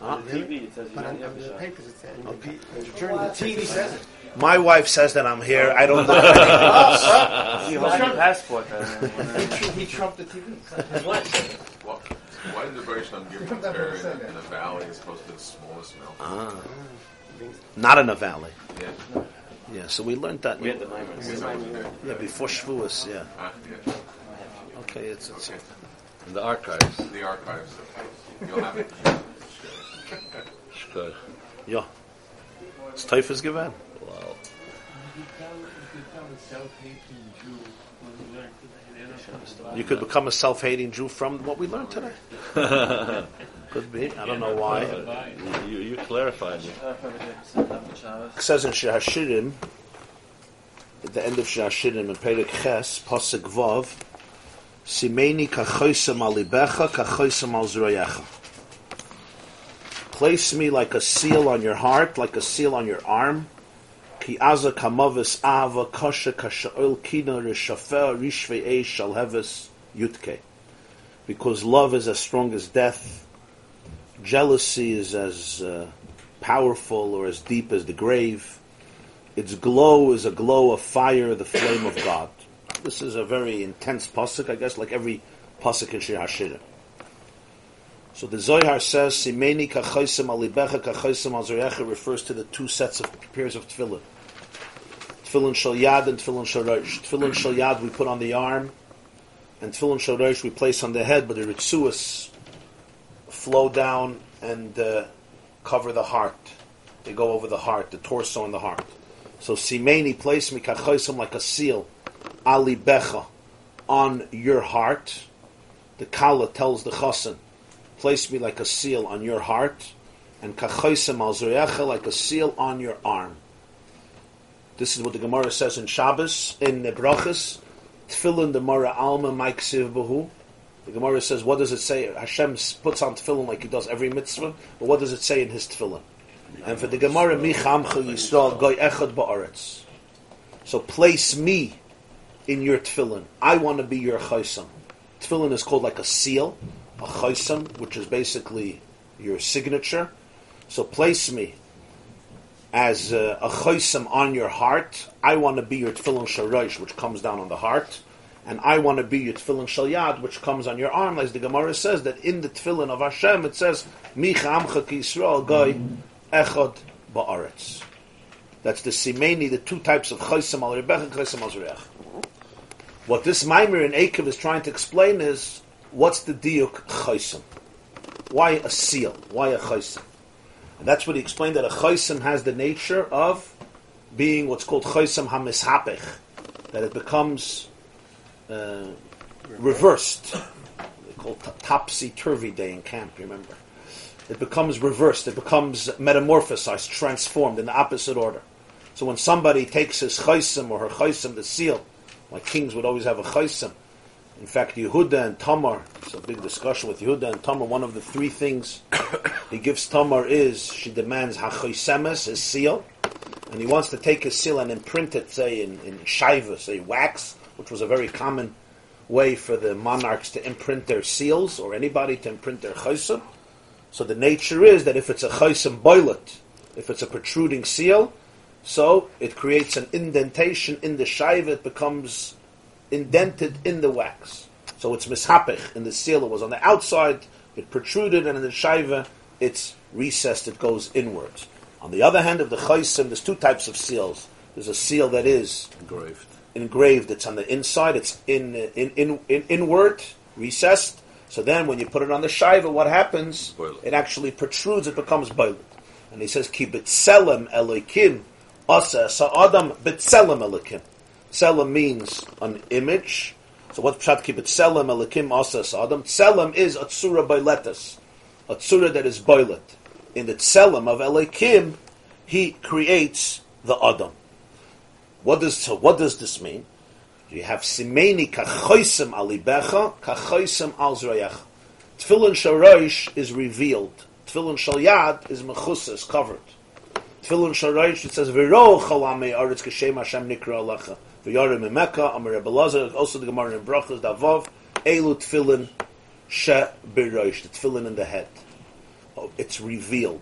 Huh? TV, it says you But on, don't have on a the papers it said, the, Okay. the The TV says it. My wife says that I'm here. I don't know at anything else. You hold your passport. He, when, tr- he trumped the TV. Well, why did the British give Come down compare in, in the valley as opposed to the smallest mountain? Ah, not in a valley. Yeah. Yeah, so we learned that. we had the Maimon. Is that what you did? Yeah, before Shavuos. Yeah. Ah, yeah. Okay, it's, it's Okay. In the archives. The archives. You'll have it. Good. yeah. It's typhus given. Wow. You could become a self-hating Jew from what we learned today. Could be. I don't know why. You, you clarified me. It says in Shahashirim, at the end of Shahashirim in Perek Ches, Pasuk Vav, Simeni kachoisam alibecha, kachoisam al zrayecha. Place me like a seal on your heart, like a seal on your arm. Ki aza kamavis ava kasha kasha oil kina rishve eish shal heves yutke. Because love is as strong as death, jealousy is as uh, powerful or as deep as the grave. Its glow is a glow of fire, the flame of God. This is a very intense pasuk, I guess, like every pasuk in Shir Hashirim. So the Zohar says, "Simeni kachoisem alibecha alzorecha" refers to the two sets of pairs of tefillin. Tefillin shal yad and tefillin shal rosh. Tefillin shal yad we put on the arm, and tefillin shal rosh we place on the head, but the ritzuas flow down and uh, cover the heart. They go over the heart, the torso and the heart. So simeni place me kachoisem like a seal, ali becha, on your heart. The kala tells the chassan, place me like a seal on your heart, and kachoisem al like a seal on your arm. This is what the Gemara says in Shabbos, in the Brachas, Tefillin the Mara Alma Maiksiv Bahu. The Gemara says, what does it say? Hashem puts on tefillin like he does every mitzvah, but what does it say in his tefillin? And for the Gemara, Mi Chamcha Yisrael Goy Echad Ba'aretz. So place me in your tefillin. I want to be your chaysam. Tefillin is called like a seal, a chaysam, which is basically your signature. So place me as a chaysam on your heart. I want to be your tefillin sharash, which comes down on the heart. And I want to be your tefillin shalyad, which comes on your arm, as the Gemara says that in the tefillin of Hashem it says, "Micha amcha Yisrael goy echad ba'aretz." That's the simeni, the two types of chaysam al rebech and zerech. What this mimer in Akev is trying to explain is what's the diuk chaysam? Why a seal? Why a chaysam? And that's what he explained that a chaysam has the nature of being what's called chaysam hamishapech, that it becomes uh, reversed. They call it topsy turvy day in camp. Remember, it becomes reversed. It becomes metamorphosized, transformed in the opposite order. So when somebody takes his chaysim or her chaysim, the seal, like kings would always have a chaysim. In fact, Yehuda and Tamar, it's a big discussion with Yehuda and Tamar. One of the three things he gives Tamar is she demands hachaysemes, his seal, and he wants to take his seal and imprint it, say in, in shiva, say wax, which was a very common way for the monarchs to imprint their seals or anybody to imprint their chaysim. So the nature is that if it's a chaysim boilet, if it's a protruding seal, so it creates an indentation in the shiva, it becomes indented in the wax. So it's mishapich in the seal, it was on the outside, it protruded, and in the shiva, it's recessed, it goes inwards. On the other hand, of the chaysim, there's two types of seals. There's a seal that is Engraved. engraved. It's on the inside. It's in in, in, in inward, recessed. So then, when you put it on the shiva, what happens? Boil it. Actually protrudes. It becomes boiled. And he says, "Ki betzelem elikim asa sa'adam betzelem elikim." Tselem means an image. So what pshat ki betzelem elikim asas adam. Tselem is a tzura boiletas, a tzura that is boilet. In the tselem of elikim, he creates the adam. What does so? What does this mean? You have simeni kachoisem alibecha, kachoisem al zrayach. Tefillin sharayish is revealed. Tefillin shalyad is mechusas, covered. Tefillin sharayish it says v'ro chalame aretz kashem Hashem nikra alecha v'yarim emeka amar Rebbe Lazar also the Gemara in Brachas Davav elu tefillin she b'roish the tefillin in the head. Oh, it's revealed.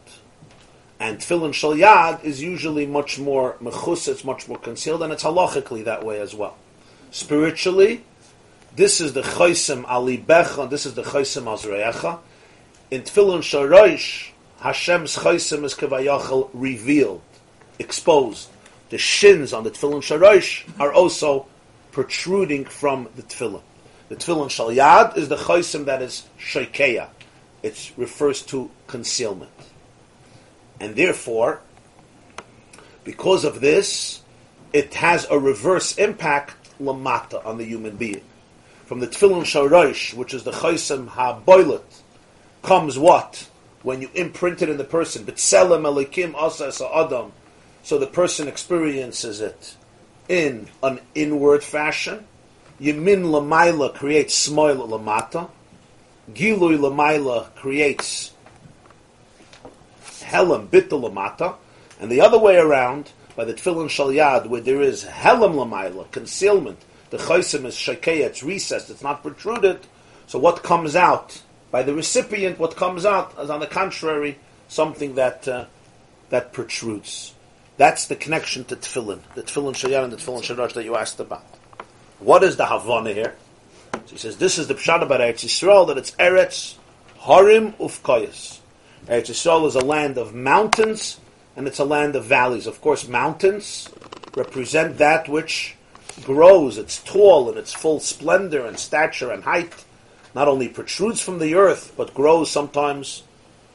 And tefillin shal yad is usually much more mechus, it's much more concealed, and it's halachically that way as well. Spiritually, this is the choisim alibecha, this is the Chosim azreecha. In tefillin sharoish, Hashem's Chosim is kevayachal revealed, exposed. The shins on the tefillin sharoish are also protruding from the tefillin. The tefillin shal yad is the choisim that is sheikeya. It refers to concealment. And therefore, because of this, it has a reverse impact lamata on the human being. From the tefillin sharosh, which is the chaysim ha-boilet, comes what? When you imprint it in the person, But b'tselem elikim asa adam, so the person experiences it in an inward fashion. Yemin lamaila creates smoil lamata. Gilui lamaila creates helam bittul lamata, and the other way around, by the tefillin shalyad, where there is helam lamaila, concealment, the chaysim is shakeya, it's recessed, it's not protruded, so what comes out by the recipient, what comes out is on the contrary, something that uh, that protrudes. That's the connection to tefillin, the tefillin shalyad and the tefillin sharash that you asked about. What is the havana here? So he says, this is the pshat about Eretz Yisrael, that it's Eretz Harim Ufkoyas. Eretz Yisrael is a land of mountains, and it's a land of valleys. Of course, mountains represent that which grows, it's tall in its full splendor and stature and height, not only protrudes from the earth, but grows sometimes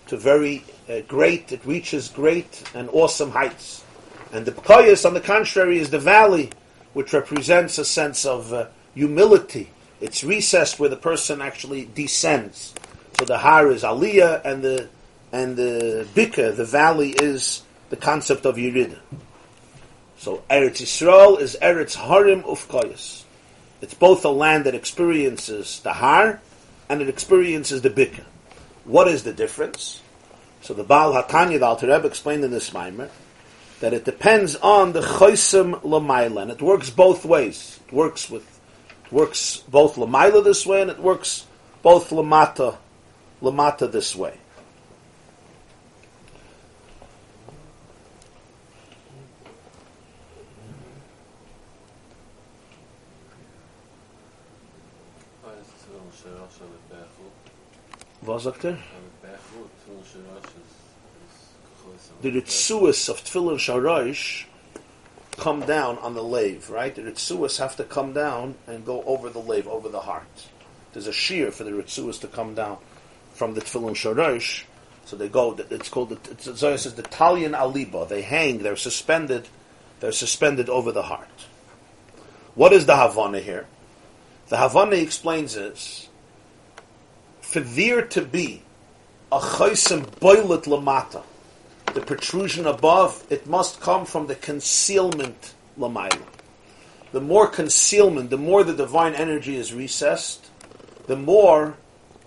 to very uh, great, it reaches great and awesome heights. And the Pkoyas, on the contrary, is the valley, which represents a sense of uh, humility. It's recessed where the person actually descends. So the har is aliyah, and the and the bika, the valley, is the concept of yirida. So Eretz Yisrael is Eretz Harim Ufkoyas. It's both a land that experiences the har, and it experiences the bika. What is the difference? So the Baal Hatanya, the Alter Rebbe, explained in this mimer that it depends on the choisim lamaila, and it works both ways. It works with it works both lamaila this way, and it works both lamata lamata this way. Was sagt er? The ritzuas of tefillin sharash come down on the lave, right? The ritzuas have to come down and go over the lave, over the heart. There's a shear for the ritzuas to come down from the tefillin sharash. So they go. It's called the. It's, says the talion aliba. They hang. They're suspended. They're suspended over the heart. What is the havana here? The havana explains is for there to be a chaysim boilet lamata, the protrusion above, it must come from the concealment lamayla. The more concealment, the more the divine energy is recessed, the more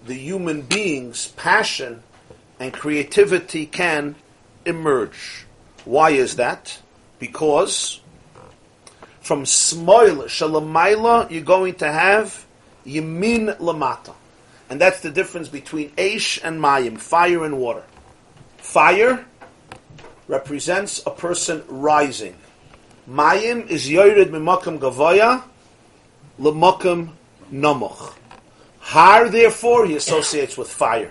the human being's passion and creativity can emerge. Why is that? Because from smoil shalamayla, you're going to have yamin lamata. And that's the difference between Aish and Mayim, fire and water. Fire represents a person rising. Mayim is Yored Mimakam Gavaya, Lemakam Namuch. Har, therefore, he associates with fire.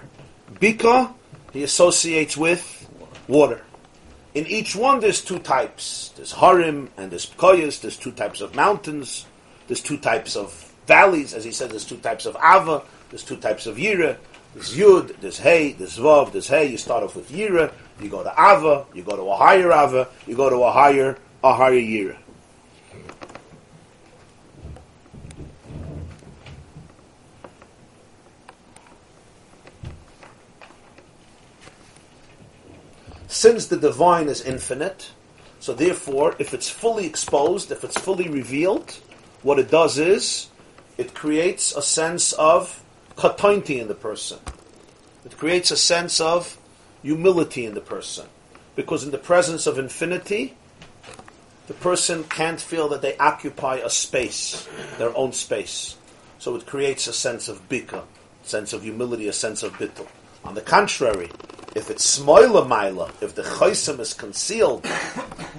Bika, he associates with water. In each one, there's two types. There's Harim and there's Pkoyas. There's two types of mountains. There's two types of valleys. As he said, there's two types of Ava. There's two types of Yira. There's Yud, there's Hey, there's Vav, there's Hey. You start off with Yira, you go to Ava, you go to a higher Ava, you go to a higher, a higher Yira. Since the divine is infinite, so therefore, if it's fully exposed, if it's fully revealed, what it does is it creates a sense of katainti in the person. It creates a sense of humility in the person. Because in the presence of infinity, the person can't feel that they occupy a space, their own space. So it creates a sense of bika, sense of humility, a sense of bittul. On the contrary, if it's smoila maila, if the chaysim is concealed,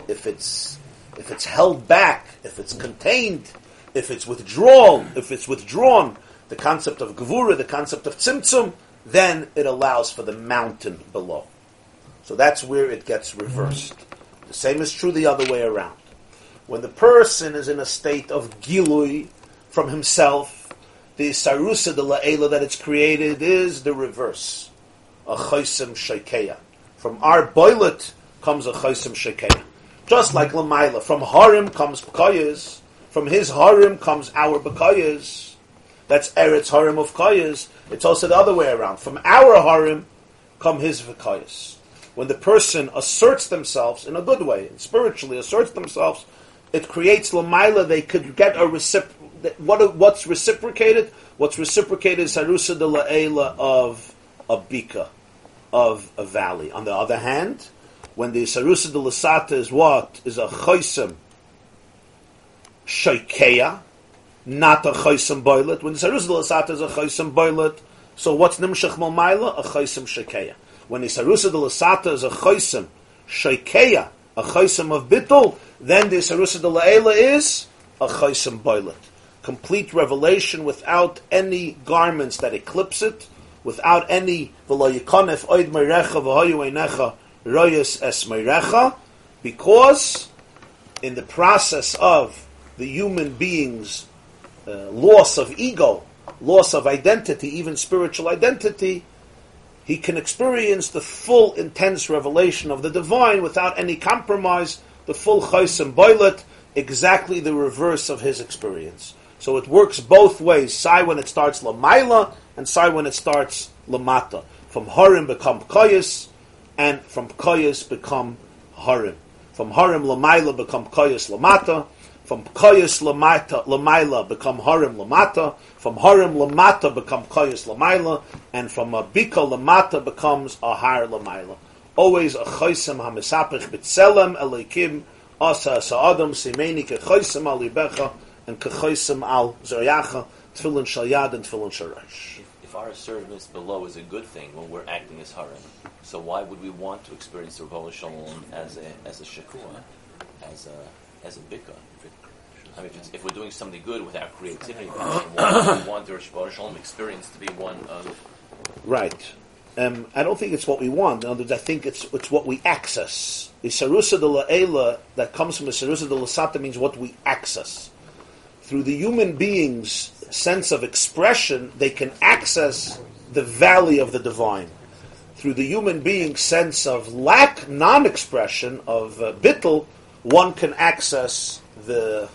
if it's if it's held back, if it's contained, if it's withdrawn, if it's withdrawn, the concept of gevura, the concept of tzimtzum, then it allows for the mountain below. So that's where it gets reversed. The same is true the other way around. When the person is in a state of gilui from himself, the sarusa de la'ela that it's created is the reverse. A chaysim shekeya. From our boilet comes a chaysim shekeya. Just like Lamaila. From Harim comes Bekayas. From his Harim comes our Bekayas. That's Eretz Harim of Kayas. It's also the other way around. From our Harim come his Bekayas. When the person asserts themselves in a good way, and spiritually asserts themselves, it creates Lamaila. They could get a recipro- what, what's reciprocated? What's reciprocated is Harusa de La'ela of a Bika, of a valley. On the other hand, when the Sarusa de Lasata is what? Is a Choisem Shaikeya, not a Choisem Boilet. When the Sarusa de Lasata is a Choisem Boilet, so what's Nimshach Malmaila? A Choisem Shaikeya. When the Sarusa de Lasata is a Choisem Shaikeya, a Choisem of Bittul, then the Sarusa de Laela is a Choisem Boilet. Complete revelation without any garments that eclipse it, without any v'lo yikonef oid meirecha royas es meirecha, because in the process of the human being's uh, loss of ego, loss of identity, even spiritual identity, he can experience the full intense revelation of the divine without any compromise, the full chais and boilet, exactly the reverse of his experience. So it works both ways. Sai when it starts lamaila, and sai when it starts lamata. From harim become koyas, and from koyas become harim. From harim lamaila become koyas lamata. From koyas lamata lamaila become harim lamata. From harim lamata become koyas lamaila, and from a bika lamata becomes a har lamaila. Always a choisem hamisapich bitzelem elikim asa sa'adam simeni ke choisem alibecha and kechoisim al zoyacha, tefillin shal yad and tefillin shal. If our service below is a good thing when we're acting as harim, so why would we want to experience the Rebbe Shalom as a as a shekua, as a as a bika? I mean, if, if we're doing something good with our creativity, we want the Rebbe Shalom experience to be one of? Right. Um, I don't think it's what we want. In other words, I think it's it's what we access. The sarusa de la'ela that comes from the sarusa de lasata means what we access. Through the human being's sense of expression, they can access the valley of the divine. Through the human being's sense of lack, non-expression of uh, bittel, one can access the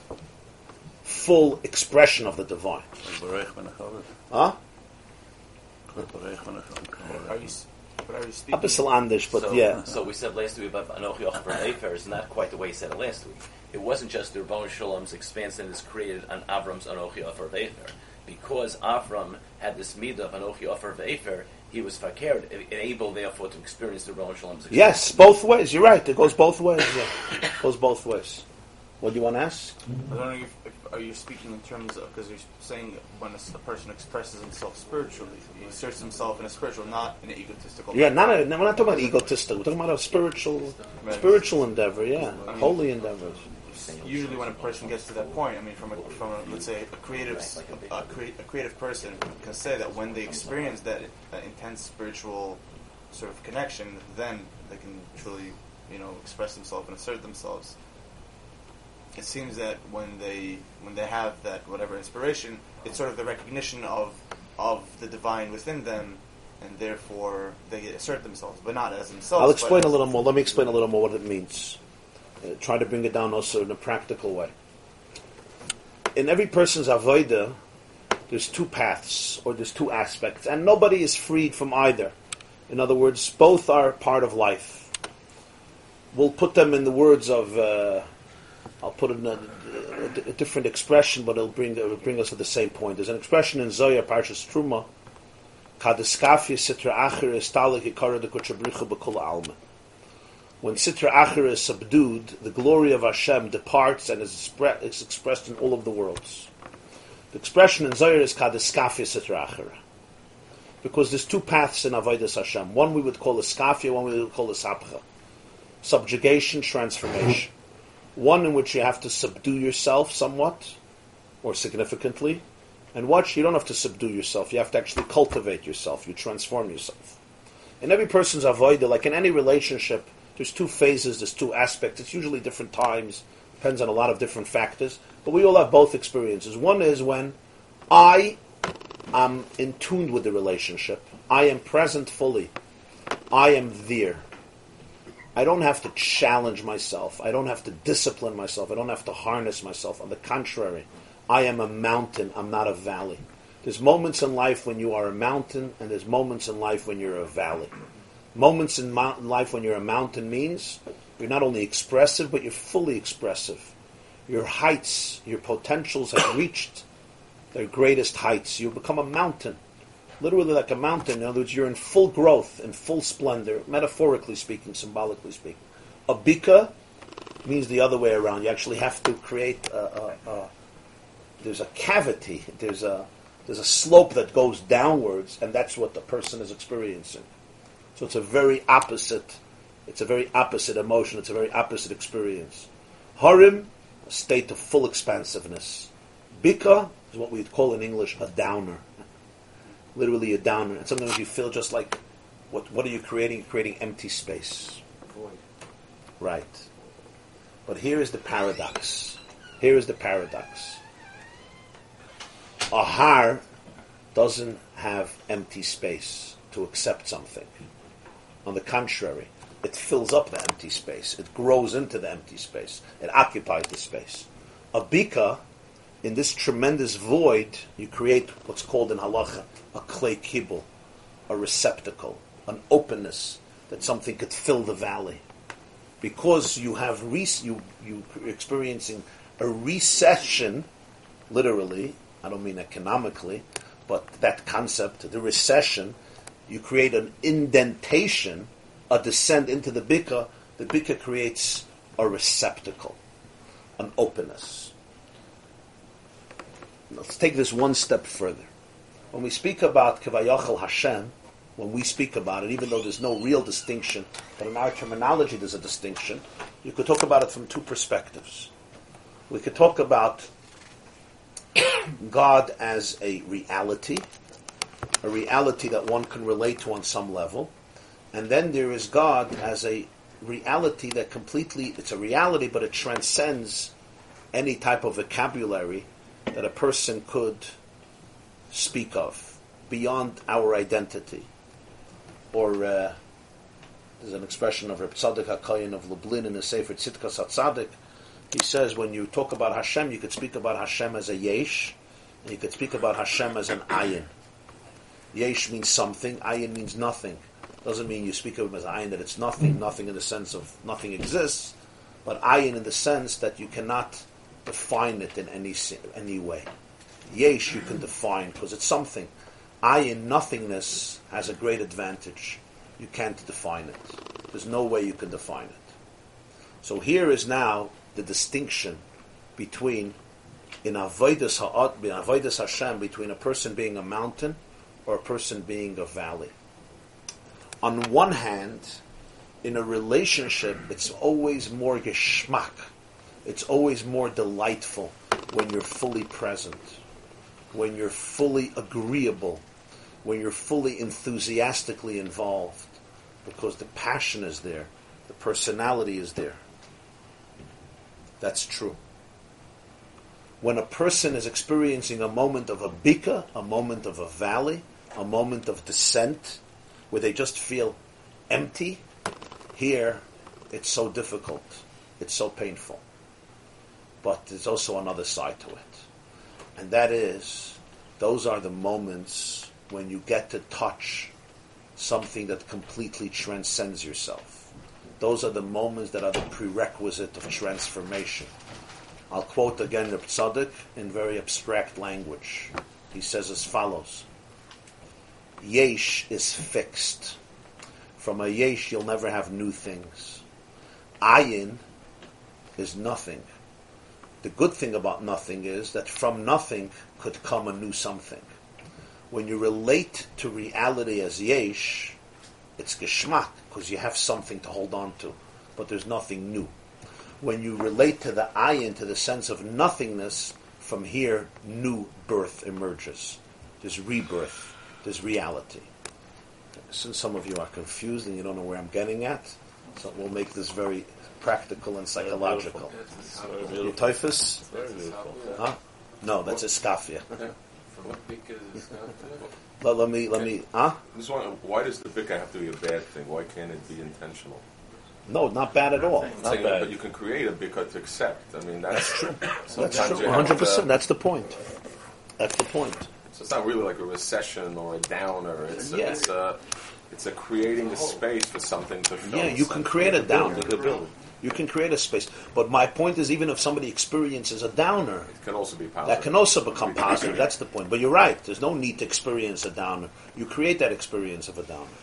full expression of the divine. Huh? Are you, but are you speaking? A but so, yeah. So we said last week about Anochi Ochber Efer is not quite the way he said it last week. It wasn't just the Rebbe Shalom's expansion is created on Avram's Anochi Ochber Efer. Because Avram had this midah of Anochi Ochber Efer, he was fakir, able therefore to experience the Rebbe Shalom's experience. Yes, both ways. You're right. It goes both ways. Yeah. It goes both ways. What do you want to ask? I was wondering if, if are you speaking in terms of because you're saying when a person expresses himself spiritually, he asserts himself in a spiritual, not in an egotistical. Yeah, not a, no, we're not talking about egotistic. We're talking about a spiritual, spiritual endeavor. Yeah, holy endeavors. Usually, when a person gets to that point, I mean, from a, from a, let's say a creative a, a creative person can say that when they experience that, that intense spiritual sort of connection, then they can truly, you know, express themselves and assert themselves. It seems that when they when they have that whatever inspiration, it's sort of the recognition of of the divine within them, and therefore they assert themselves, but not as themselves. I'll explain a little more. Let me explain a little more what it means. Uh, try to bring it down also in a practical way. In every person's avodah, there's two paths or there's two aspects, and nobody is freed from either. In other words, both are part of life. We'll put them in the words of. Uh, I'll put it in a, a, a different expression, but it'll bring it'll bring us to the same point. There's an expression in Zoya Parshas Truma, "Kadiskafi sitra acher is talik kuchabricha alma." When sitra acher is subdued, the glory of Hashem departs and is, is expressed in all of the worlds. The expression in Zoya is "Kadiskafi sitra acher." Because there's two paths in Avodas Hashem. One we would call a skafia, one we would call a sapcha. Subjugation, transformation. One in which you have to subdue yourself somewhat, or significantly, and watch, you don't have to subdue yourself. You have to actually cultivate yourself. You transform yourself. In every person's avodah, like in any relationship, there's two phases, there's two aspects. It's usually different times, depends on a lot of different factors. But we all have both experiences. One is when I am in tune with the relationship. I am present fully. I am there. I don't have to challenge myself. I don't have to discipline myself. I don't have to harness myself. On the contrary, I am a mountain. I'm not a valley. There's moments in life when you are a mountain, and there's moments in life when you're a valley. Moments in life when you're a mountain means you're not only expressive, but you're fully expressive. Your heights, your potentials have reached their greatest heights. You become a mountain, literally like a mountain. In other words, you're in full growth, and full splendor, metaphorically speaking, symbolically speaking. A bika means the other way around. You actually have to create a, a, a there's a cavity, there's a there's a slope that goes downwards, and that's what the person is experiencing. So it's a very opposite, it's a very opposite emotion, it's a very opposite experience. Harim, a state of full expansiveness. Bika is what we'd call in English a downer. Literally a downer. And sometimes you feel just like, what, what are you creating? You're creating empty space. Right. But here is the paradox. Here is the paradox. A har doesn't have empty space to accept something. On the contrary, it fills up the empty space. It grows into the empty space. It occupies the space. A bika, in this tremendous void, you create what's called in halacha a clay kibble, a receptacle, an openness that something could fill the valley. Because you have re- you you experiencing a recession, literally. I don't mean economically, but that concept, the recession, you create an indentation, a descent into the bika. The bika creates a receptacle, an openness. Let's take this one step further. When we speak about Kavayachal Hashem, when we speak about it, even though there's no real distinction, but in our terminology there's a distinction, you could talk about it from two perspectives. We could talk about God as a reality, a reality that one can relate to on some level, and then there is God as a reality that completely, it's a reality, but it transcends any type of vocabulary that a person could speak of beyond our identity. Or uh, there's an expression of Reb Tzadok HaKayin of Lublin in the Sefer Tzidkas HaTzadik. He says when you talk about Hashem, you could speak about Hashem as a yesh, and you could speak about Hashem as an ayin. Yesh means something, ayin means nothing. Doesn't mean you speak of him as ayin that it's nothing, nothing in the sense of nothing exists, but ayin in the sense that you cannot define it in any any way. Yesh you can define because it's something. Ayin, nothingness, has a great advantage. You can't define it. There's no way you can define it. So here is now the distinction between in avodas ha'at, in avodas Hashem, between a person being a mountain or a person being a valley. On one hand, in a relationship, it's always more geschmack. It's always more delightful when you're fully present, when you're fully agreeable, when you're fully enthusiastically involved, because the passion is there, the personality is there. That's true. When a person is experiencing a moment of a bika, a moment of a valley, a moment of descent, where they just feel empty, here it's so difficult, it's so painful. But there's also another side to it. And that is, those are the moments when you get to touch something that completely transcends yourself. Those are the moments that are the prerequisite of transformation. I'll quote again the Tzadok in very abstract language. He says as follows: Yesh is fixed. From a yesh, you'll never have new things. Ayin is nothing. The good thing about nothing is that from nothing could come a new something. When you relate to reality as yesh, it's geschmack because you have something to hold on to, but there's nothing new. When you relate to the ayin, to the sense of nothingness, from here, new birth emerges. There's rebirth. There's reality. Since some of you are confused and you don't know where I'm getting at, so we'll make this very practical and psychological. It's very beautiful. typhus? Very beautiful. Huh? No, that's a scafia. What big is this? Let, let me, let me, huh? I'm just wondering, why does the bika have to be a bad thing? Why can't it be intentional? No, not bad at all. Not saying, bad. But you can create a bika to accept. I mean, that's, true. That's true. 100%. to- uh, That's the point. That's the point. So it's not really like a recession or a downer. It's a, Yeah. it's a it's a creating a space for something to fill. Yeah, you can create a downer. You could build it. You can create a space. But my point is, even if somebody experiences a downer, It can also be positive. that can also become positive. That's the point. But you're right. There's no need to experience a downer. You create that experience of a downer.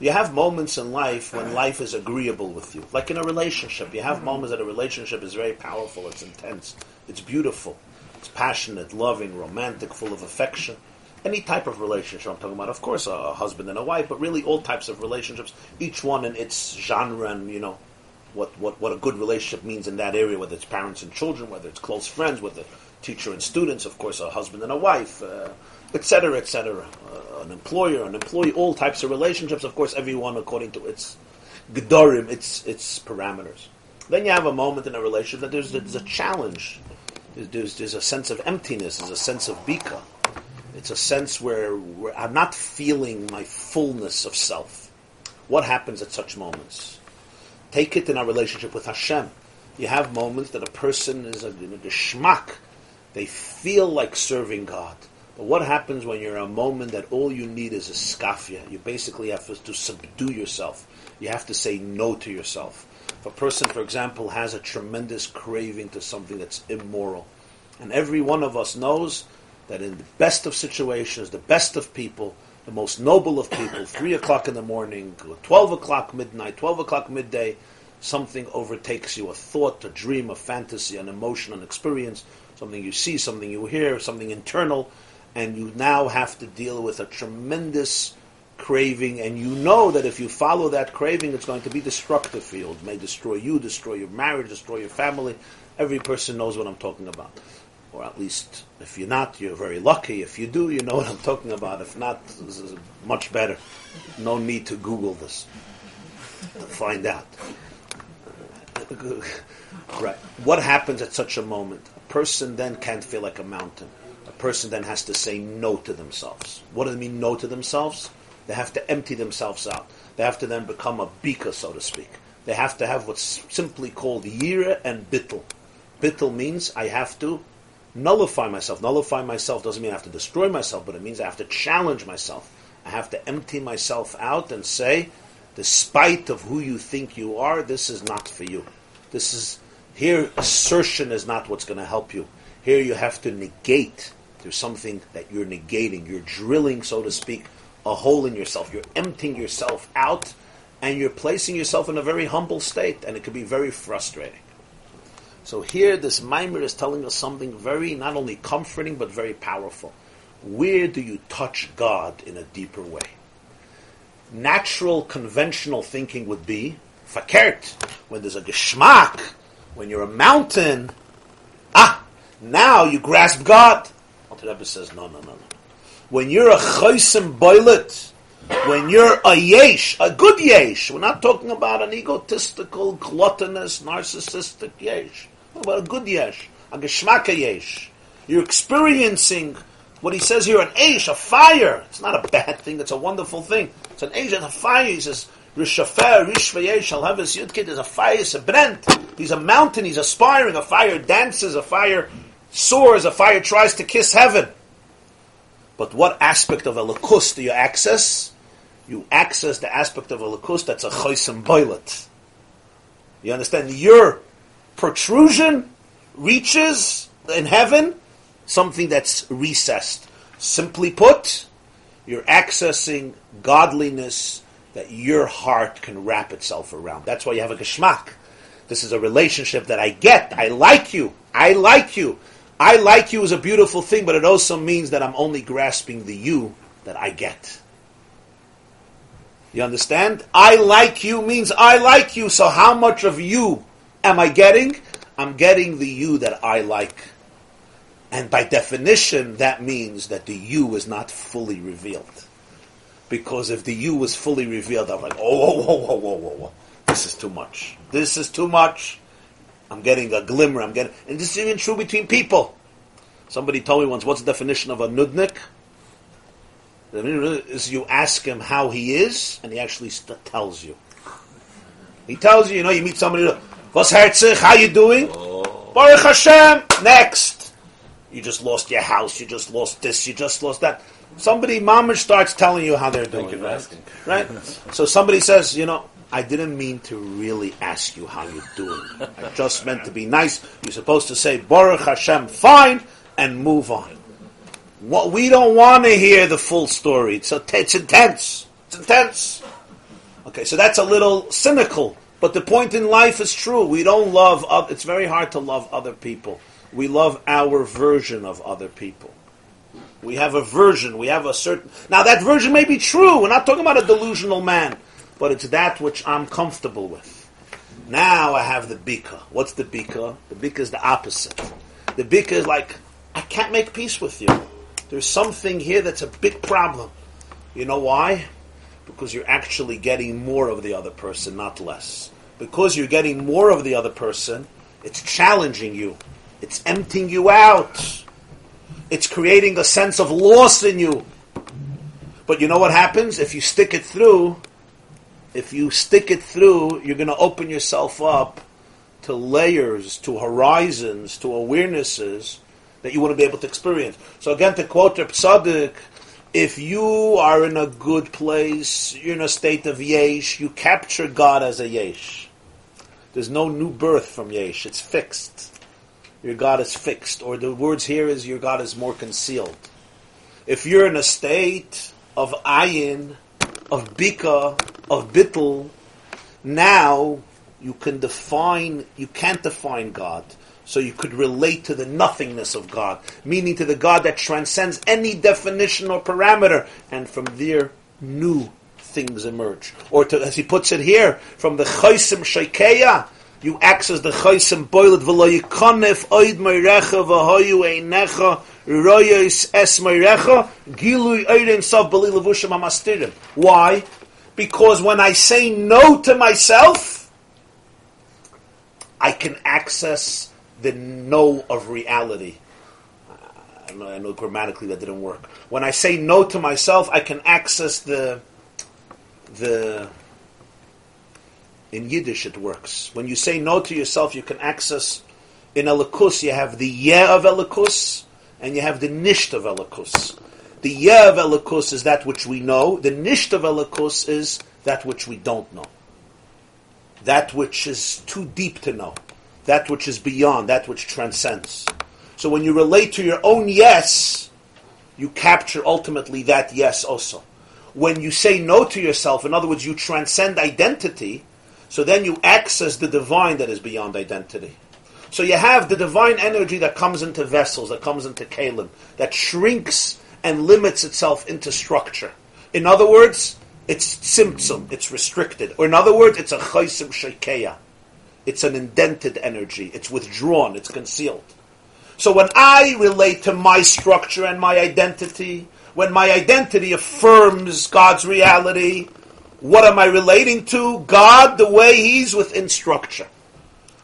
You have moments in life when uh-huh. life is agreeable with you. Like in a relationship. You have moments that a relationship is very powerful, it's intense, it's beautiful, it's passionate, loving, romantic, full of affection. Any type of relationship I'm talking about, of course, a husband and a wife, but really all types of relationships, each one in its genre and, you know, what, what, what a good relationship means in that area, whether it's parents and children, whether it's close friends, whether teacher and students, of course, a husband and a wife, uh, etc., et. Uh, an employer, an employee, all types of relationships, of course, everyone according to its gedorim, its, its parameters. Then you have a moment in a relationship that there's, there's a challenge. There's, there's, there's a sense of emptiness, there's a sense of bika. It's a sense where, where I'm not feeling my fullness of self. What happens at such moments? Take it in our relationship with Hashem. You have moments that a person is a, a geschmack. They feel like serving God. But what happens when you're in a moment that all you need is a skafia? You basically have to subdue yourself. You have to say no to yourself. If a person, for example, has a tremendous craving to something that's immoral, and every one of us knows that in the best of situations, the best of people, the most noble of people, three o'clock in the morning, twelve o'clock midnight, twelve o'clock midday, something overtakes you, a thought, a dream, a fantasy, an emotion, an experience, something you see, something you hear, something internal, and you now have to deal with a tremendous craving, and you know that if you follow that craving, it's going to be destructive for you. It may destroy you, destroy your marriage, destroy your family. Every person knows what I'm talking about. Or at least, if you're not, you're very lucky. If you do, you know what I'm talking about. If not, this is much better. No need to Google this to find out. right. What happens at such a moment? A person then can't feel like a mountain. A person then has to say no to themselves. What do they mean no to themselves? They have to empty themselves out. They have to then become a beaker, so to speak. They have to have what's simply called yira and bittel. Bittel means I have to nullify myself. Nullify myself doesn't mean I have to destroy myself, but it means I have to challenge myself. I have to empty myself out and say, despite of who you think you are, this is not for you. This is here assertion is not what's going to help you. Here you have to negate. There's something that you're negating. You're drilling, so to speak, a hole in yourself. You're emptying yourself out and you're placing yourself in a very humble state, and it can be very frustrating. So here, this mimer is telling us something very, not only comforting, but very powerful. Where do you touch God in a deeper way? Natural, conventional thinking would be, verkehrt, when there's a geschmack, when you're a mountain, ah, now you grasp God. Alter Rebbe says, no, no, no, no. When you're a chosim boilet, when you're a yesh, a good yesh, we're not talking about an egotistical, gluttonous, narcissistic yesh. A good yesh, a geschmacka yesh. You're experiencing what he says here, an eish, a fire. It's not a bad thing, it's a wonderful thing. It's an eish, it's a fire. He says, Rishafer, have his Yudkid, there's a fire, it's a brent. He's a mountain, he's aspiring, a fire dances, a fire soars, a fire tries to kiss heaven. But what aspect of a lakus do you access? You access the aspect of a lakus that's a chosim boilet. You understand? Your protrusion reaches in heaven something that's recessed. Simply put, you're accessing godliness that your heart can wrap itself around. That's why you have a geschmack. This is a relationship that I get. I like you. I like you. I like you is a beautiful thing, but it also means that I'm only grasping the you that I get. You understand? I like you means I like you, so how much of you am I getting? I'm getting the you that I like. And by definition, that means that the you is not fully revealed. Because if the you was fully revealed, I'm like, oh, whoa, whoa, whoa, whoa, whoa. This is too much. This is too much. I'm getting a glimmer. I'm getting, and this is even true between people. Somebody told me once, what's the definition of a nudnik? Is you ask him how he is, and he actually st- tells you. He tells you, you know, you meet somebody, what's herzig, how you doing? Baruch Hashem, next. You just lost your house, you just lost this, you just lost that. Somebody, mama starts telling you how they're doing. Thank you for right? Right? So somebody says, you know, I didn't mean to really ask you how you're doing. I just meant to be nice. You're supposed to say Baruch Hashem, fine, and move on. What we don't want to hear the full story. It's, a, it's intense. It's intense. Okay, so that's a little cynical, but the point in life is true. We don't love. oth- It's very hard to love other people. We love our version of other people. We have a version. We have a certain. Now that version may be true. We're not talking about a delusional man, but it's that which I'm comfortable with. Now I have the bika. What's the bika? The bika is the opposite. The bika is like I can't make peace with you. There's something here that's a big problem. You know why? Because you're actually getting more of the other person, not less. Because you're getting more of the other person, it's challenging you. It's emptying you out. It's creating a sense of loss in you. But you know what happens? If you stick it through, if you stick it through, you're going to open yourself up to layers, to horizons, to awarenesses that you want to be able to experience. So again, to quote Reb Tzaddik, if you are in a good place, you're in a state of yesh, you capture God as a yesh. There's no new birth from yesh; it's fixed. Your God is fixed, or the words here is your God is more concealed. If you're in a state of ayin, of bika, of bittel, now you can define, you can't define God. So you could relate to the nothingness of God, meaning to the God that transcends any definition or parameter, and from there, new things emerge. Or to, as he puts it here, from the chaysim shakeya, you access the chaysim boilet v'lo oid meirecha v'hoyu einecha royos es meirecha gilui oiden sof b'li levushim amastirim. Why? Because when I say no to myself, I can access the no of reality. I know, I know grammatically that didn't work. When I say no to myself, I can access the the in Yiddish it works. When you say no to yourself, you can access in Elikus you have the yeah of Elikus and you have the nisht of Elikus. The yeah of Elikus is that which we know. The nisht of Elikus is that which we don't know. That which is too deep to know. That which is beyond. That which transcends. So when you relate to your own yes, you capture ultimately that yes also. When you say no to yourself, in other words, you transcend identity, so then you access the divine that is beyond identity. So you have the divine energy that comes into vessels, that comes into kalim, that shrinks and limits itself into structure. In other words, it's tzimtzum, it's restricted. Or in other words, it's a chaysim shekeya. It's an indented energy. It's withdrawn. It's concealed. So when I relate to my structure and my identity, when my identity affirms God's reality, what am I relating to? God the way He's within structure.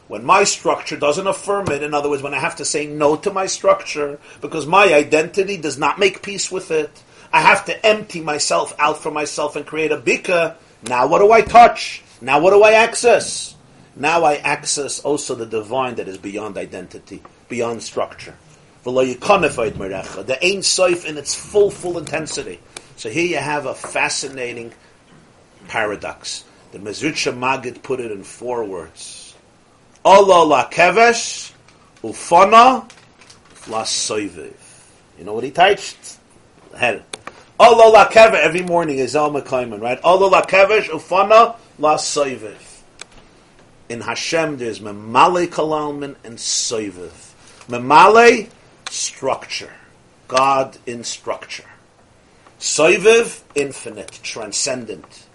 When my structure doesn't affirm it, in other words, when I have to say no to my structure because my identity does not make peace with it, I have to empty myself out for myself and create a bika. Now what do I touch? Now what do I access? Now I access also the divine that is beyond identity, beyond structure. The Ein Sof in its full, full intensity. So here you have a fascinating paradox. The Mezritcha Magid put it in four words. Allah la kevesh, ufana, la soiviv. You know what he touched? Head. Allah la kevesh, every morning is El Mekaiman, right? Allah la kevesh, ufana, la soiviv. In Hashem, there's memale kalalman and soiviv. Memale structure. God in structure. Soiviv, infinite, transcendent.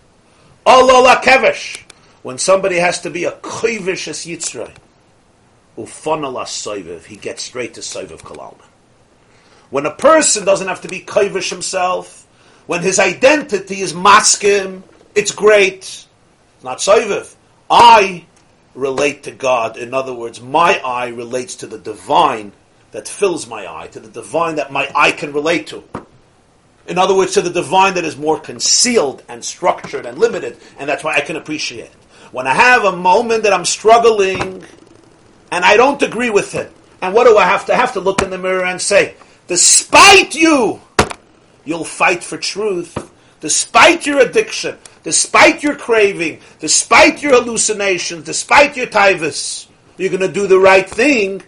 Olola kevish, when somebody has to be a koivish as yitzray. Ufanala soiviv, he gets straight to soiviv kalalma. When a person doesn't have to be koivish himself, when his identity is maskim, it's great. Not soiviv. I relate to God. In other words, my eye relates to the divine that fills my eye, to the divine that my eye can relate to. In other words, to the divine that is more concealed and structured and limited, and that's why I can appreciate it. When I have a moment that I'm struggling and I don't agree with it, and what do I have to I have to look in the mirror and say, despite you, you'll fight for truth, despite your addiction, despite your craving, despite your hallucinations, despite your tivus, you're going to do the right thing.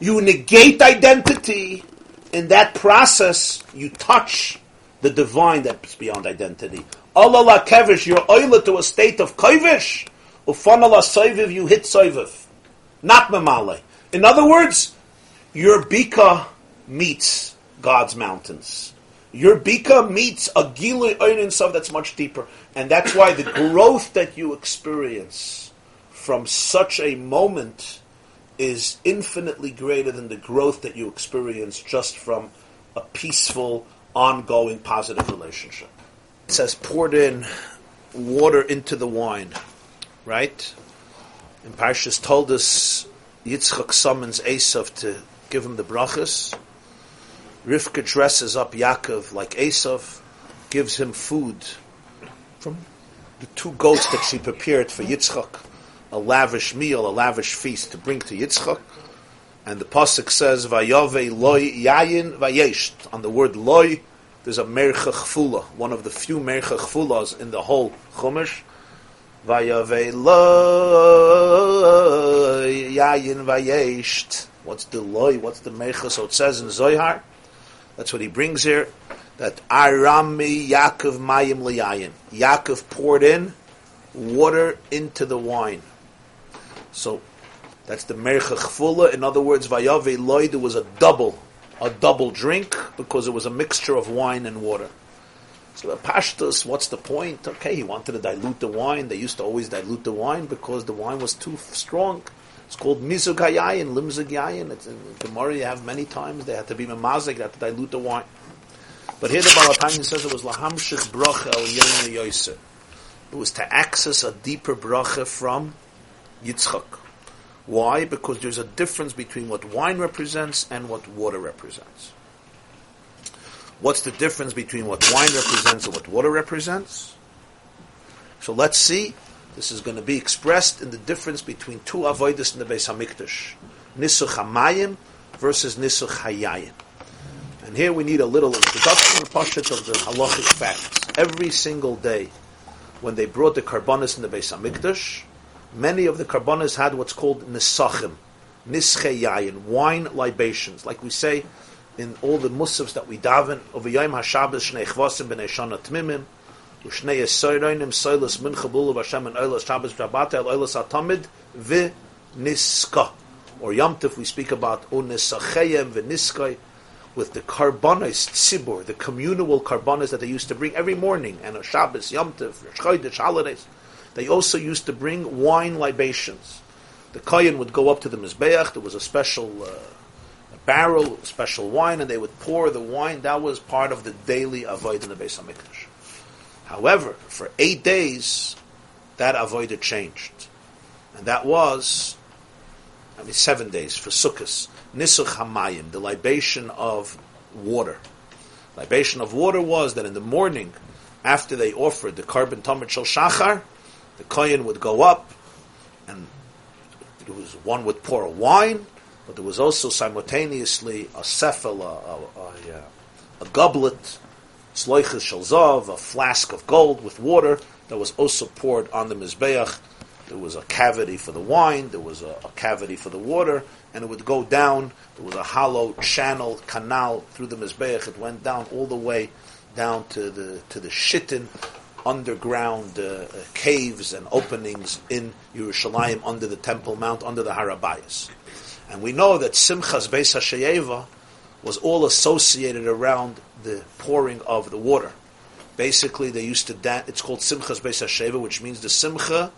You negate identity. In that process, you touch the divine that's beyond identity. Allah la kevish, you're oila to a state of kevish. Ufanala soiviv, you hit soiviv. Not mamale. In other words, your bika meets God's mountains. Your bika meets a gilui oinin that's much deeper. And that's why the growth that you experience from such a moment is infinitely greater than the growth that you experience just from a peaceful, ongoing, positive relationship. It says, poured in water into the wine, right? And Parshas told us Yitzchak summons Esav to give him the brachas. Rivka dresses up Yaakov like Esav, gives him food from the two goats that she prepared for Yitzchak, a lavish meal, a lavish feast to bring to Yitzchak. And the pasuk says, "Vayove loy yayin vayesht." On the word loy, there's a mercha chfula, one of the few mercha chfulas in the whole chumash. Vayove loy yayin vayesht. What's the loy? What's the mercha? So it says in Zohar. That's what he brings here. That Arami Yaakov Mayim Liyayin. Yaakov poured in water into the wine. So that's the Mercha Chfula. In other words, Vayave Loy, was a double, a double drink because it was a mixture of wine and water. So the Pashtus, what's the point? Okay, he wanted to dilute the wine. They used to always dilute the wine because the wine was too strong. It's called mizug hayayin, limzug yayin. It's in Gemara. You have many times they had to be memazik, they had to dilute the wine. But here the Balatanya says it was lahamshich bracha el yom. It was to access a deeper bracha from Yitzchak. Why? Because there's a difference between what wine represents and what water represents. What's the difference between what wine represents and what water represents? So let's see. This is going to be expressed in the difference between two avodas in the Beis Hamikdash, nisuch hamayim versus nisuch hayayin. And here we need a little introduction, of the halachic facts. Every single day, when they brought the karbonis in the Beis Hamikdash, many of the karbonis had what's called nisachim, nische yayin, wine libations, like we say in all the musafs that we daven over Yom HaShabbos Shnei Chvasim B'nei Shana Tmimim Ushnei Yisoyroinim Soilas Mincha Bulu Vashem and Oilas Shabbos El Oilas Atamid Vi Niska or Yom Tov we speak about O Nisachayim V'Niskai with the carbonis tzibur, the communal carbonis that they used to bring every morning, and on Shabbos, Yom Tov, Chodesh, holidays, they also used to bring wine libations. The kohen would go up to the mizbeach. There was a special uh, a barrel, special wine, and they would pour the wine. That was part of the daily avoid in the Beis Hamikdash. However, for eight days, that avoid changed, and that was, I mean, seven days for Sukkot. Nisuch Hamayim, the libation of water. Libation of water was that in the morning, after they offered the carbon tamid shel shachar, the kohen would go up, and there was one would pour wine, but there was also simultaneously a sefel, a, a, a, uh, a goblet, sloiches shel zav, a flask of gold with water that was also poured on the mizbeach. There was a cavity for the wine, there was a, a cavity for the water, and it would go down. There was a hollow channel, canal through the Mizbeach. It went down all the way down to the to the Shittin underground uh, uh, caves and openings in Yerushalayim under the Temple Mount, under the Harabayas. And we know that Simchas Beis HaSheyeva was all associated around the pouring of the water. Basically, they used to dance. It's called Simchas Beis Hasheva, which means the Simcha